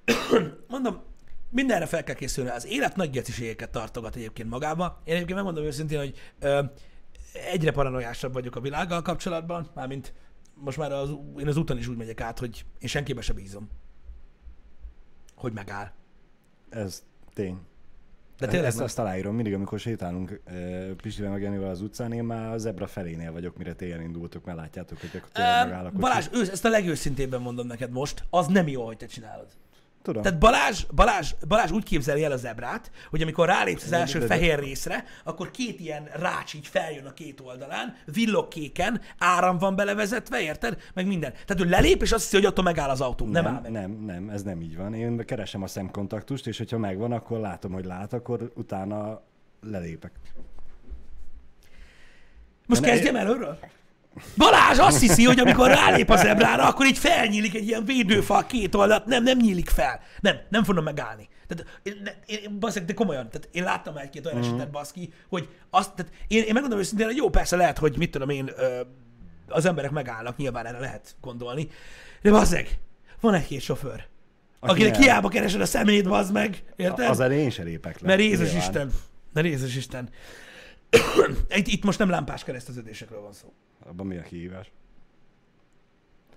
(clears throat) Mondom, mindenre fel kell készülni. Az élet nagy geciségeket tartogat egyébként magába. Én egyébként megmondom őszintén, hogy ö, egyre paranoiásabb vagyok a világgal kapcsolatban, mármint most már az, én az úton is úgy megyek át, hogy én senkibe se bízom. Hogy megáll. Ez tény. De tényleg ezt, van. ezt aláírom, mindig, amikor sétálunk uh, Pistivel meg Janival az utcán, én már a zebra felénél vagyok, mire télen indultok, mert látjátok, hogy akkor tényleg megáll a kocsi. Balázs, ősz, ezt a legőszintébben mondom neked most, az nem jó, hogy te csinálod. Tudom. Tehát Balázs, Balázs, Balázs úgy képzeli el a zebrát, hogy amikor rálépsz az első fehér részre, akkor két ilyen rács így feljön a két oldalán, villog kéken, áram van belevezetve, érted? Meg minden. Tehát ő lelép, és azt hiszi, hogy attól megáll az autó. Nem, nem áll meg. nem, nem, ez nem így van. Én keresem a szemkontaktust, és hogyha megvan, akkor látom, hogy lát, akkor utána lelépek. Most kezdjem előről? Balázs azt hiszi, hogy amikor rálép a zebrára, akkor így felnyílik egy ilyen védőfal két oldalt. Nem, nem nyílik fel. Nem, nem fogom megállni. Tehát, én, én, baszek, de komolyan, tehát én láttam már egy-két olyan esetet, baszki, hogy azt, tehát én, én megmondom őszintén, hogy jó, persze lehet, hogy mit tudom én, az emberek megállnak, nyilván erre lehet gondolni, de bazzeg, van egy-két sofőr, Aki akinek nem. hiába keresed a szemét, bazd meg, érted? Az elején se lépek le. Mert Jézus. Isten. Mert Jézus Isten. (coughs) itt, itt most nem lámpás kereszteződésekről van szó. Abban mi a kihívás?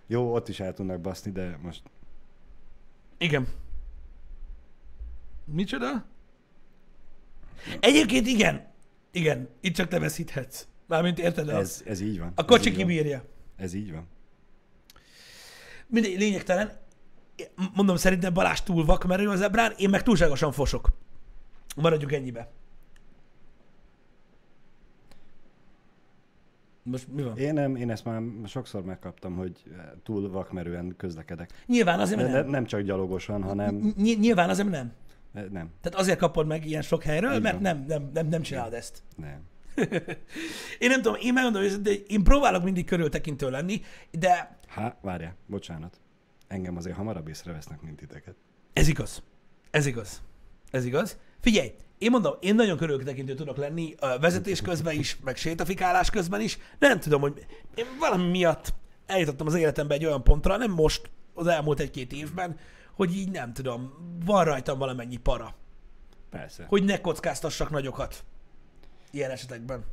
Jó, ott is el tudnak baszni, de most Igen. Micsoda? Egyébként igen. Igen. Itt csak te veszíthetsz. Mármint érted? Ez, ez, ez így van. a kocsi kibírja. Ez így van. Mindegy, lényegtelen. Mondom, szerintem Balázs túl vakmerő az ebrán, én meg túlságosan fosok. Maradjuk ennyibe. Most mi van? Én nem, én ezt már sokszor megkaptam, hogy túl vakmerően közlekedek. Nyilván azért nem. de nem csak gyalogosan, hanem Ny- nyilván azért nem. nem, Tehát azért kapod meg ilyen sok helyről, Így mert nem, nem, nem, nem csinálod ezt. nem. (laughs) Én nem tudom, én megmondom, hogy én próbálok mindig körültekintő lenni, de Há, várjál, bocsánat. Engem azért hamarabb észrevesznek, mint titeket. ez igaz. Ez igaz. Ez igaz. Figyelj, én mondom, én nagyon körültekintő tudok lenni vezetés közben is, meg sétafikálás közben is. Nem tudom, hogy én valami miatt eljutottam az életembe egy olyan pontra, nem most, az elmúlt egy-két évben, hogy így nem tudom, van rajtam valamennyi para, Persze. hogy ne kockáztassak nagyokat ilyen esetekben.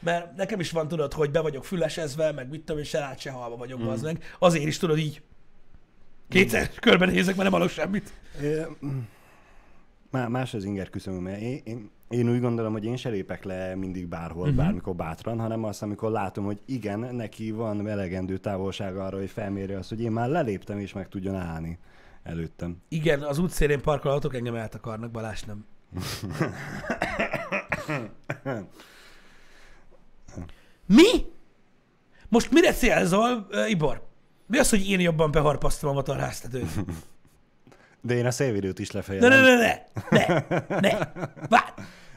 Mert nekem is van, tudod, hogy be vagyok fülesezve, meg mit tudom, és se lát, se halva vagyok, mm. az meg. Azért is tudod így. Kétszer körbenézek, mert nem hallok semmit. Má, más az inger küszöböm, mert én, én, én úgy gondolom, hogy én se lépek le mindig bárhol, uh-huh. bármikor bátran, hanem azt, amikor látom, hogy igen, neki van elegendő távolság arra, hogy felmérje azt, hogy én már leléptem, és meg tudjon állni előttem. Igen, az útszélén parkoló autók engem eltakarnak, Balázs nem. (laughs) Mi? Most mire célzol, Ibor? Mi az, hogy én jobban beharpasztom a motorháztetőt? (laughs) De én a szélvédőt is Ne, lefejelem. ne, ne, ne, ne, ne, várj!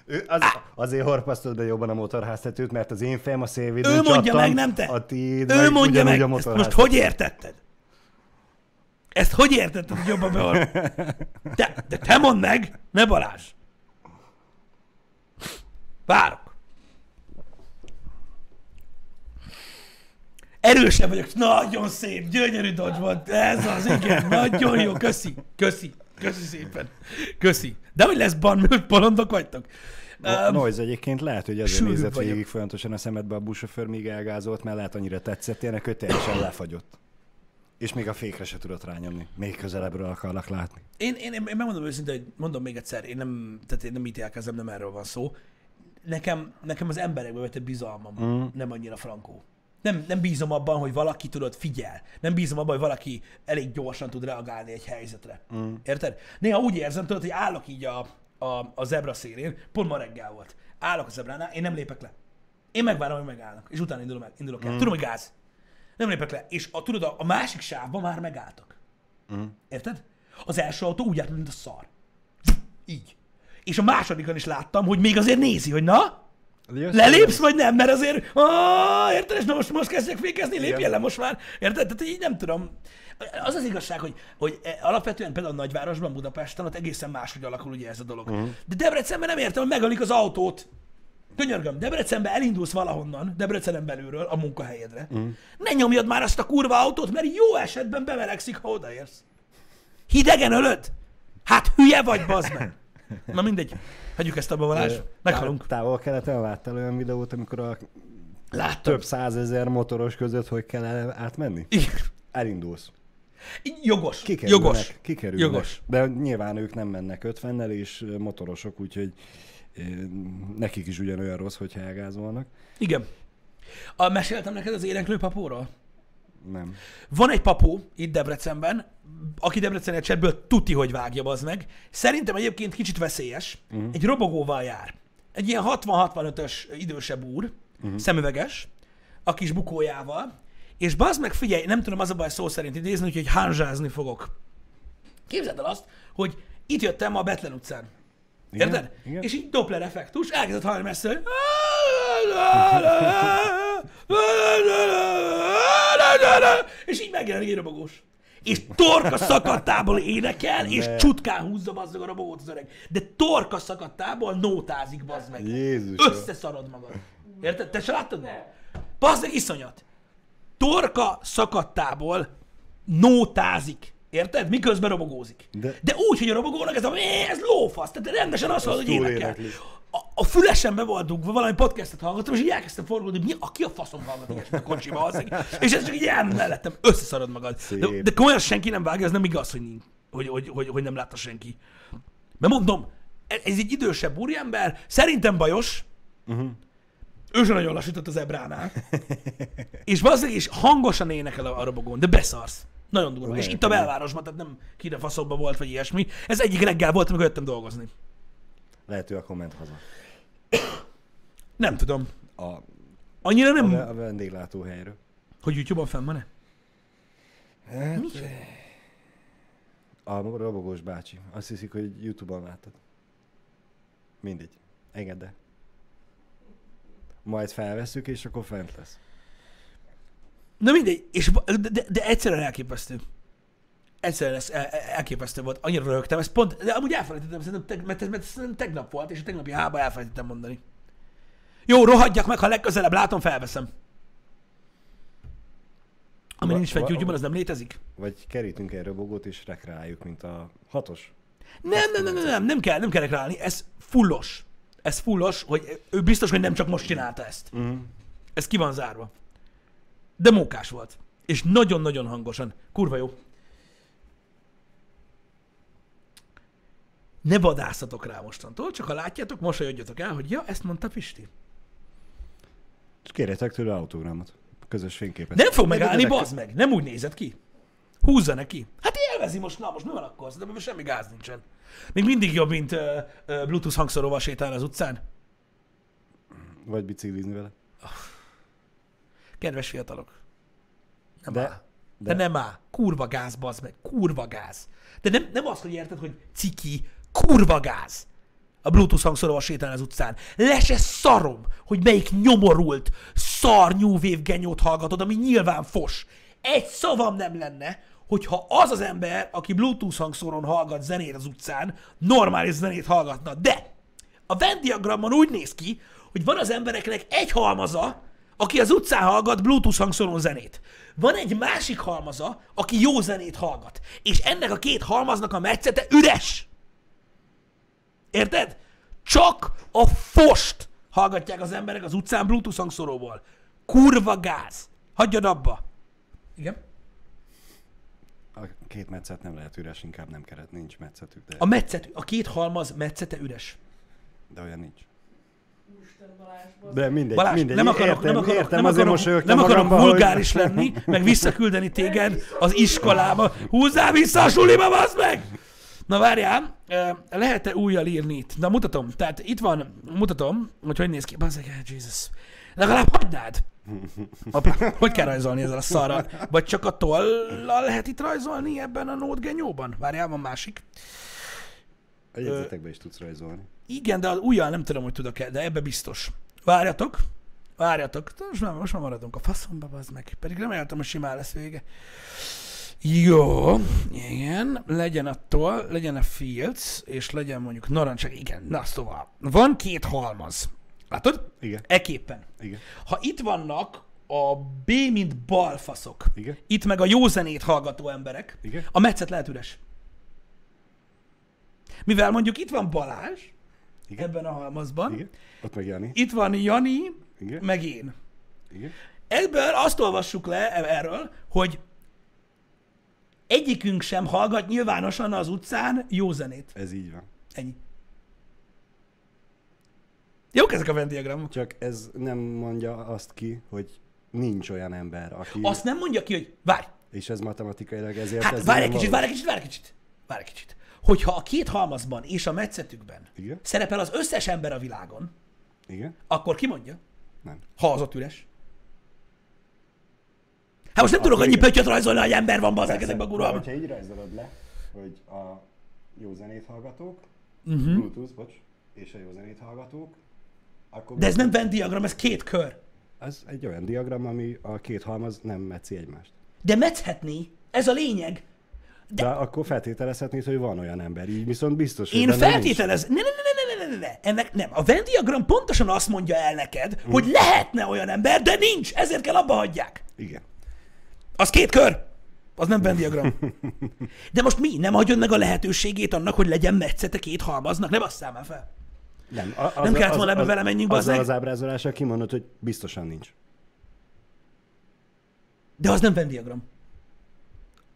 Ő Az, azért horpasztod be jobban a motorháztetőt, mert az én fejem a szélvédőn Ő mondja csattan, meg, nem te. A tiéd Ő meg mondja meg, a ezt most hogy értetted? Ezt hogy értetted, hogy jobban behar... (laughs) Te, de te mondd meg, ne Balázs! Várok. Erősebb vagyok, nagyon szép, gyönyörű dodge volt, ez az, igen, nagyon jó, köszi, köszi, köszi szépen, köszi. De hogy lesz ban, hogy bolondok vagytok? No, Öm, Noise egyébként lehet, hogy azért nézett vagyok. végig folyamatosan a szemedbe a buszsofőr, míg elgázolt, mert lehet annyira tetszett ilyenek, hogy teljesen lefagyott. És még a fékre se tudott rányomni. Még közelebbről akarlak látni. Én, én, én megmondom őszintén, hogy mondom még egyszer, én nem, tehát én nem ítélkezem, nem erről van szó. Nekem, nekem az emberekbe vetett bizalmam mm. nem annyira frankó. Nem, nem bízom abban, hogy valaki tudod, figyel. Nem bízom abban, hogy valaki elég gyorsan tud reagálni egy helyzetre. Mm. Érted? Néha úgy érzem, tudod, hogy állok így a, a, a zebra szélén, pont ma reggel volt. Állok a zebránál, én nem lépek le. Én megvárom, hogy megállnak, és utána indulok, el, indulok el. Tudom, hogy gáz. Nem lépek le. És a, tudod, a, a másik sávban már megálltak. Érted? Az első autó úgy állt, mint a szar. Így. És a másodikon is láttam, hogy még azért nézi, hogy na, lelépsz vagy nem, mert azért, ah, érted, és na most, most kezdjek fékezni, lépjen le most már, érted? Tehát így nem tudom. Az az igazság, hogy, hogy alapvetően például a nagyvárosban, Budapesten, ott egészen máshogy alakul ugye ez a dolog. Uh-huh. De Debrecenben nem értem, hogy megalik az autót. Könyörgöm, Debrecenbe elindulsz valahonnan, Debrecenen belülről a munkahelyedre. Uh-huh. Ne nyomjad már azt a kurva autót, mert jó esetben bemelegszik, ha odaérsz. Hidegen ölöd? Hát hülye vagy, bazd meg. Na mindegy, hagyjuk ezt abba, Balázs. Meghalunk. Távol-keleten láttál olyan videót, amikor a Láttam. több százezer motoros között hogy kell el- átmenni? Igen. Elindulsz. Jogos. Kikerülnek, Jogos. Kikerülnek. Jogos. De nyilván ők nem mennek 50-nel, és motorosok, úgyhogy nekik is ugyanolyan rossz, hogyha elgázolnak. Igen. A, meséltem neked az éneklő papóról? Nem. Van egy papó itt Debrecenben, aki Debrecen csetből tuti, hogy vágja az meg. Szerintem egyébként kicsit veszélyes. Uh-huh. Egy robogóval jár. Egy ilyen 60-65-ös idősebb úr, uh-huh. szemüveges, a kis bukójával, és bazd meg, figyelj, nem tudom az a baj szó szerint idézni, úgyhogy hánzsázni fogok. Képzeld el azt, hogy itt jöttem a Betlen utcán. Érted? Igen? És így Doppler effektus, elkezdett hallani messze, hogy (laughs) és így megjelenik egy robogós. És torka szakadtából énekel, és Ne. csutkán húzza bazd meg a robogót az öreg. De torka szakadtából nótázik bazd meg. Jézus. Összeszarod magad. Érted? Te se láttad? Bazd meg iszonyat. Torka szakadtából nótázik. Érted? Miközben robogózik. De- De úgy, hogy a robogónak ez a ez lófasz. Tehát rendesen azt hallod, hogy énekel. énekli. A, a fülesembe volt dugva, valami podcastet hallgattam, és így elkezdtem forgolni, hogy mi, aki a faszom hallgat ilyesmit a kocsiba, az, és ez csak így elment mellettem, összeszarod magad. De, de komolyan senki nem vágja, ez nem igaz, hogy, hogy, hogy, hogy, hogy nem látta senki. Mert mondom, e- ez egy idősebb úriember, szerintem bajos, uh-huh. ő sem nagyon lassított az ebránál, és valószínűleg is hangosan énekel a, a robogón, de beszarsz. Nagyon durva. És Lehet, itt a belvárosban, tehát nem kire faszokba volt, vagy ilyesmi. Ez egyik reggel volt, amikor jöttem dolgozni. Lehet, hogy akkor ment haza. Nem tudom. A, Annyira a, nem, ve- a vendéglátóhelyről. hogy YouTube-on fenn van-e? Hát, Mi? a robogós bácsi. Azt hiszik, hogy Youtube-on láttad. Mindegy. Engedd el. Majd felveszük, és akkor fent lesz. Na mindegy, és, de, de, de egyszerűen elképesztő. Egyszerűen ez el- el- elképesztő volt. Annyira rögtem, ezt pont, de amúgy elfelejtettem, szerintem, mert, ez, mert ez tegnap volt, és a tegnapi hába elfelejtettem mondani. Jó, rohadjak meg, ha legközelebb látom, felveszem. Ami Va- nincs YouTube-on, az nem létezik. Vagy kerítünk egy robogót, és rekreáljuk, mint a hatos. Nem, nem, nem, nem, nem, nem kell, nem kell rekreálni. Ez fullos. Ez fullos, hogy ő biztos, hogy nem csak most csinálta ezt. Uh-huh. Ez ki van zárva. De mókás volt. És nagyon-nagyon hangosan. Kurva jó. Ne vadászatok rá mostantól, csak ha látjátok, mosolyodjatok el, hogy ja, ezt mondta Pisti. És kérjetek tőle autogramot. Közös fényképet. Nem fog megállni, bazd meg. Nem úgy nézett ki. Húzza neki. Hát élvezi most, na most mi van akkor? De semmi gáz nincsen. Még mindig jobb, mint uh, uh, Bluetooth hangszóróval sétálni az utcán. Vagy biciklizni vele. Kedves fiatalok. Nem De- áll. De, de- nem áll. Kurva gáz, bazd meg. Kurva gáz. De nem, nem azt, hogy érted, hogy ciki, kurva gáz. A Bluetooth hangszóróval sétálni az utcán. Le szarom, hogy melyik nyomorult, szar New Wave genyót hallgatod, ami nyilván fos. Egy szavam nem lenne, hogyha az az ember, aki Bluetooth hangszórón hallgat zenét az utcán, normális zenét hallgatna. De a Venn diagramon úgy néz ki, hogy van az embereknek egy halmaza, aki az utcán hallgat Bluetooth hangszórón zenét. Van egy másik halmaza, aki jó zenét hallgat. És ennek a két halmaznak a metszete üres. Érted? Csak a fost hallgatják az emberek az utcán Bluetooth hangszóróból. Kurva gáz. Hagyjad abba. Igen? A két metszet nem lehet üres, inkább nem keret, nincs metszetük, de, A metszet, a két halmaz metszete üres. de olyan nincs. De mindegy, Balázs, mindegy. nem akarok, értem, nem akarok, értem, nem azért akarok, mosolyogtam nem akarok magamba, vulgáris hogy... lenni, meg visszaküldeni téged az iskolába. Húzzál vissza a suliba, bazd meg! Na várjál, lehet-e újjal írni itt? Na mutatom, tehát itt van, mutatom, hogy hogy néz ki. Bazd meg, Jesus. Legalább hagynád. Apa, hogy kell rajzolni ezzel a szarral? Vagy csak a tollal lehet itt rajzolni ebben a Note genyóban? Várjál, van másik. A jegyzetekbe is tudsz rajzolni. Igen, de az ujjal nem tudom, hogy tudok-e, de ebbe biztos. Várjatok, várjatok. Most már, most már maradunk a faszomba, az meg. Pedig reméltem, hogy simán lesz vége. Jó, igen, legyen a toll, legyen a Fields, és legyen mondjuk narancság, igen, na szóval. Van két halmaz. Látod? Igen, Eképpen. igen, Ha itt vannak a B, mint balfaszok, igen, itt meg a jó zenét hallgató emberek, igen. a metszet lehet üres. Mivel mondjuk itt van Balázs, Igen. ebben a halmazban, Igen. Ott meg Jani. itt van Jani, Igen. meg én. Igen. Ebből azt olvassuk le erről, hogy egyikünk sem hallgat nyilvánosan az utcán jó zenét. Ez így van. Ennyi. Jók ezek a Venn diagramok. Csak ez nem mondja azt ki, hogy nincs olyan ember, aki... Azt nem mondja ki, hogy várj, És ez matematikailag ezért... hát ez várj egy kicsit, várj egy kicsit, várj egy kicsit. Várj egy kicsit. Hogyha a két halmazban és a metszetükben Igen, szerepel az összes ember a világon, igen, akkor ki mondja? nem. Ha az ott üres. Hát most nem tudok annyi pöttyöt rajzolni, hogy ember van bazzák ezekben a gurában. hogyha így rajzolod le, hogy a jó zenét hallgatók, Mhm. uh-huh. Bluetooth, bocs, és a jó zenét hallgatók, akkor... De ez nem Venn diagram, ez két kör. Ez egy olyan diagram, ami a két halmaz nem metszi egymást. De metszhetné, ez a lényeg. De, De akkor feltételezhetnéd, hogy van olyan ember, így viszont biztos, hogy Én feltételez... Ne, ne, ne, ne, ne, ne, ne, ne, ennek nem. A Venn diagram pontosan azt mondja el neked, Mhm. hogy lehetne olyan ember, de nincs, ezért kell abba hagyják. Igen. Az két kör. Az nem Venn diagram. De most mi? Nem adjon meg a lehetőségét annak, hogy legyen metszete két halmaznak? Nem azt már fel. Nem, az, Nem kellett volna ebbe belemenjünk, Azzal bazzeg? az ábrázolással kimondod, hogy biztosan nincs. De az nem Venn diagram.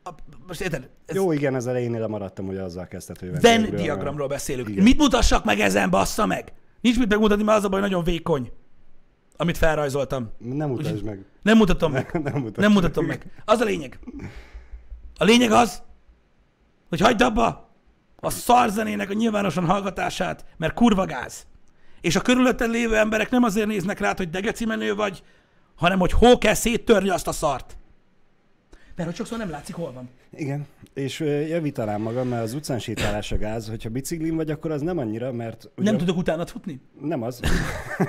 A, most érted? Ez Jó, igen, az elejénél lemaradtam, hogy azzal kezdted, hogy Venn diagramról beszélünk. Igen. Mit mutassak meg ezen, bassza meg? Nincs mit megmutatni, mert az a baj, nagyon vékony. Amit felrajzoltam. Nem mutasd meg. Nem mutatom meg. (laughs) Nem, nem Nem mutatom meg. Az a lényeg. A lényeg az, hogy hagyd abba a szarzenének a nyilvánosan hallgatását, mert kurva gáz. És a körülötted lévő emberek nem azért néznek rád, hogy degeci menő vagy, hanem hogy hol kell széttörni azt a szart. Mert hogy sokszor nem látszik, hol van. Igen, és javítanám magam, mert az utcán sétálás a gáz, hogyha biciklin vagy, akkor az nem annyira, mert ugye, Nem tudok utána futni. nem az,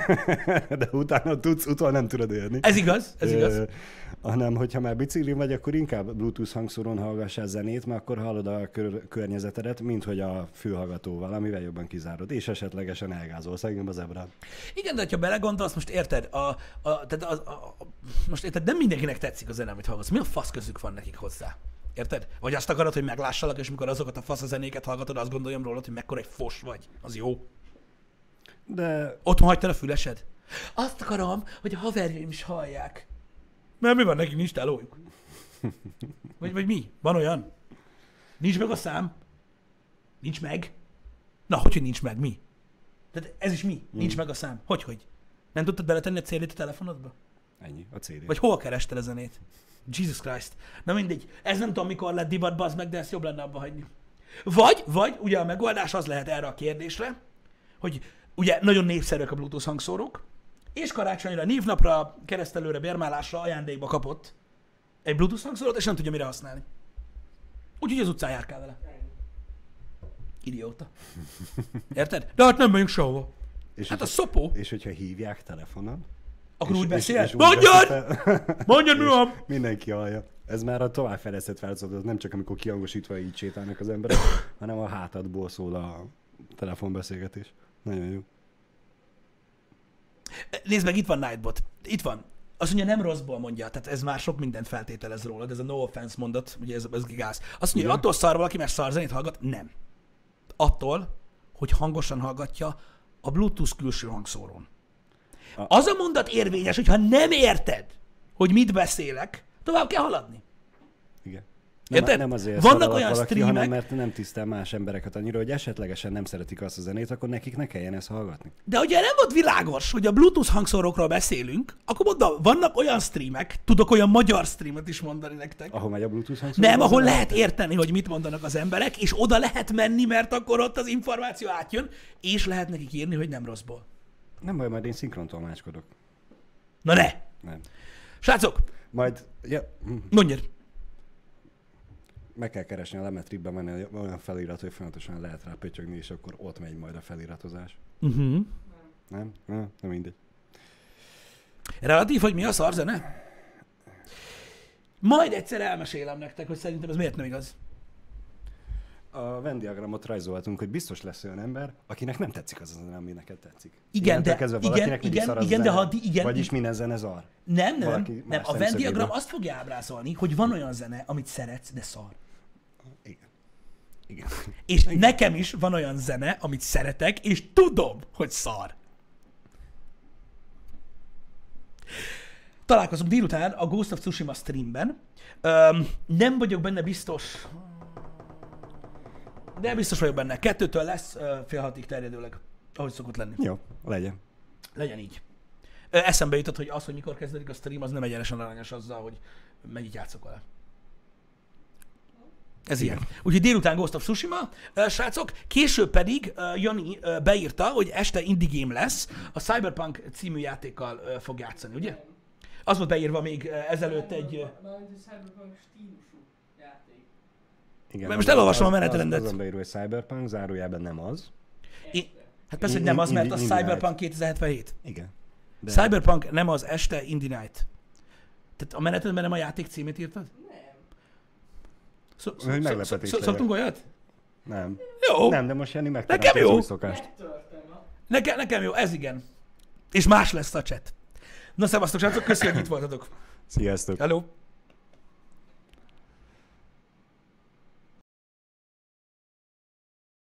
(laughs) de utána tudsz, utol nem tudod élni. Ez igaz, ez igaz. Ö, hanem, hogyha már biciklin vagy, akkor inkább Bluetooth hangszórón hallgassál zenét, mert akkor hallod a kör- környezetedet, mint hogy a fülhallgatóval, amivel jobban kizárod, és esetlegesen elgázolsz engem az ebrán. Igen, de ha belegondolsz, most érted, a, a, tehát az, a, a, most érted, nem mindenkinek tetszik a zene, amit hallgatsz. Mi a fasz közük van nekik hozzá? Érted? Vagy azt akarod, hogy meglássalak, és mikor azokat a fasz a zenéket hallgatod, azt gondoljam rólad, hogy mekkora egy fos vagy. Az jó. De Otthon hagytad a fülesed? Azt akarom, hogy a haverjaim is hallják. Mert mi van, nekik nincs tálójuk. Vagy, vagy mi? Van olyan? Nincs meg a szám? Nincs meg? Na, hogy, hogy nincs meg? Mi? Tehát ez is mi? Nincs meg a szám. Hogy, hogy? Nem tudtad beletenni a CD-t a telefonodba? ennyi, a CD. Vagy hol kerested a zenét? Jesus Christ. Na mindegy. Ez nem tudom, mikor lett divat, bazd meg, de ezt jobb lenne abba hagyni. Vagy, vagy, ugye a megoldás az lehet erre a kérdésre, hogy ugye nagyon népszerűek a Bluetooth hangszórók, és karácsonyra, névnapra, keresztelőre, bérmálásra ajándékba kapott egy Bluetooth hangszórót, és nem tudja mire használni. Úgyhogy az utcán járkál vele. Idióta. (laughs) Érted? De hát nem megyünk sehova. és, Hát a szopó. és hogyha hívják telefonon, Akkor és- úgy beszél? és Mondjad! (laughs) Mondjad, mi van? Mindenki hallja. Ez már a továbbfejlesztett változat, az nem csak amikor kiangosítva így sétálnak az emberek, (laughs) hanem a hátadból szól a telefonbeszélgetés. Nagyon jó. Nézd meg, itt van Nightbot. Itt van. Azt mondja, nem rosszból mondja, tehát ez már sok mindent feltételez rólad, ez a no offense mondat, ugye ez, ez gáz. Azt mondja, hogy attól szar valaki, mert szar zenét hallgat? Nem. Attól, hogy hangosan hallgatja a Bluetooth külső hangszórón. Az a mondat érvényes, hogyha nem érted, hogy mit beszélek, tovább kell haladni. Igen. Érted? Nem azért Vannak olyan valaki, streamek- hanem mert nem tisztel más embereket annyira, hogy esetlegesen nem szeretik azt a zenét, akkor nekik ne kelljen ezt hallgatni. De ugye nem volt világos, hogy a Bluetooth hangszórókról beszélünk, akkor mondom, vannak olyan streamek, tudok olyan magyar streamet is mondani nektek, Ahol megy a Bluetooth hangszóró? Nem, ahol lehet érteni, hogy mit mondanak az emberek, és oda lehet menni, mert akkor ott az információ átjön, és lehet nekik írni, hogy nem rosszból. Nem baj, majd én szinkrontolmácskodok. Na ne! Nem. Srácok, Majd, ja, hm, mondjad. meg kell keresni a lemetrikbe menni olyan felirat, hogy folyamatosan lehet rá pötyögni, és akkor ott megy majd a feliratozás. Uh-huh. Nem? Nem, nem mindegy. Relatív, hogy mi a szarzene? Majd egyszer elmesélem nektek, hogy szerintem ez miért nem igaz. A Venn diagramot rajzoltunk, hogy biztos lesz olyan ember, akinek nem tetszik az a zene, ami neked tetszik. Igen, de- kezdve igen, igen, igen, de ha igen, Vagyis igen. minden zene zar. Nem, nem, Valaki nem. A Venn szemszögéből. diagram azt fogja ábrázolni, hogy van olyan zene, amit szeretsz, de szar. Igen. Igen. És nekem is van olyan zene, amit szeretek, és tudom, hogy szar. Találkozunk délután a Ghost of Tsushima streamben. Öm, nem vagyok benne biztos, de biztos vagyok benne. Kettőtől lesz fél hatig terjedőleg, ahogy szokott lenni. Jó, legyen. Legyen így. Eszembe jutott, hogy az, hogy mikor kezdődik a stream, az nem egyenesen arányos azzal, hogy mennyit játszok vele. Ez ilyen. Úgyhogy délután Ghost of Tsushima, ö, srácok, később pedig Jani beírta, hogy este indie game lesz, a Cyberpunk című játékkal fog játszani, ugye? Az volt beírva még ezelőtt egy... Cyberpunk stílusú játék. Igen, Mert most az- elolvasom a az- menetrendet. Az, azon beírva, hogy Cyberpunk, zárójában nem az. I- hát persze, hogy nem az, mert a Indie- Cyberpunk 2077. Igen. De Cyberpunk nem az este Indie Night. Tehát a menetedben nem a játék címét írtad? Szó, meglepetés szó, legyen. szoktunk olyat? Nem. Jó. Nem, de most Jani Nekem megteremti az jó. új szokást. Nekem, nekem jó, ez igen. És más lesz a chat. Na szevasztok, srácok, köszönjük, hogy itt voltatok. Sziasztok. Hello.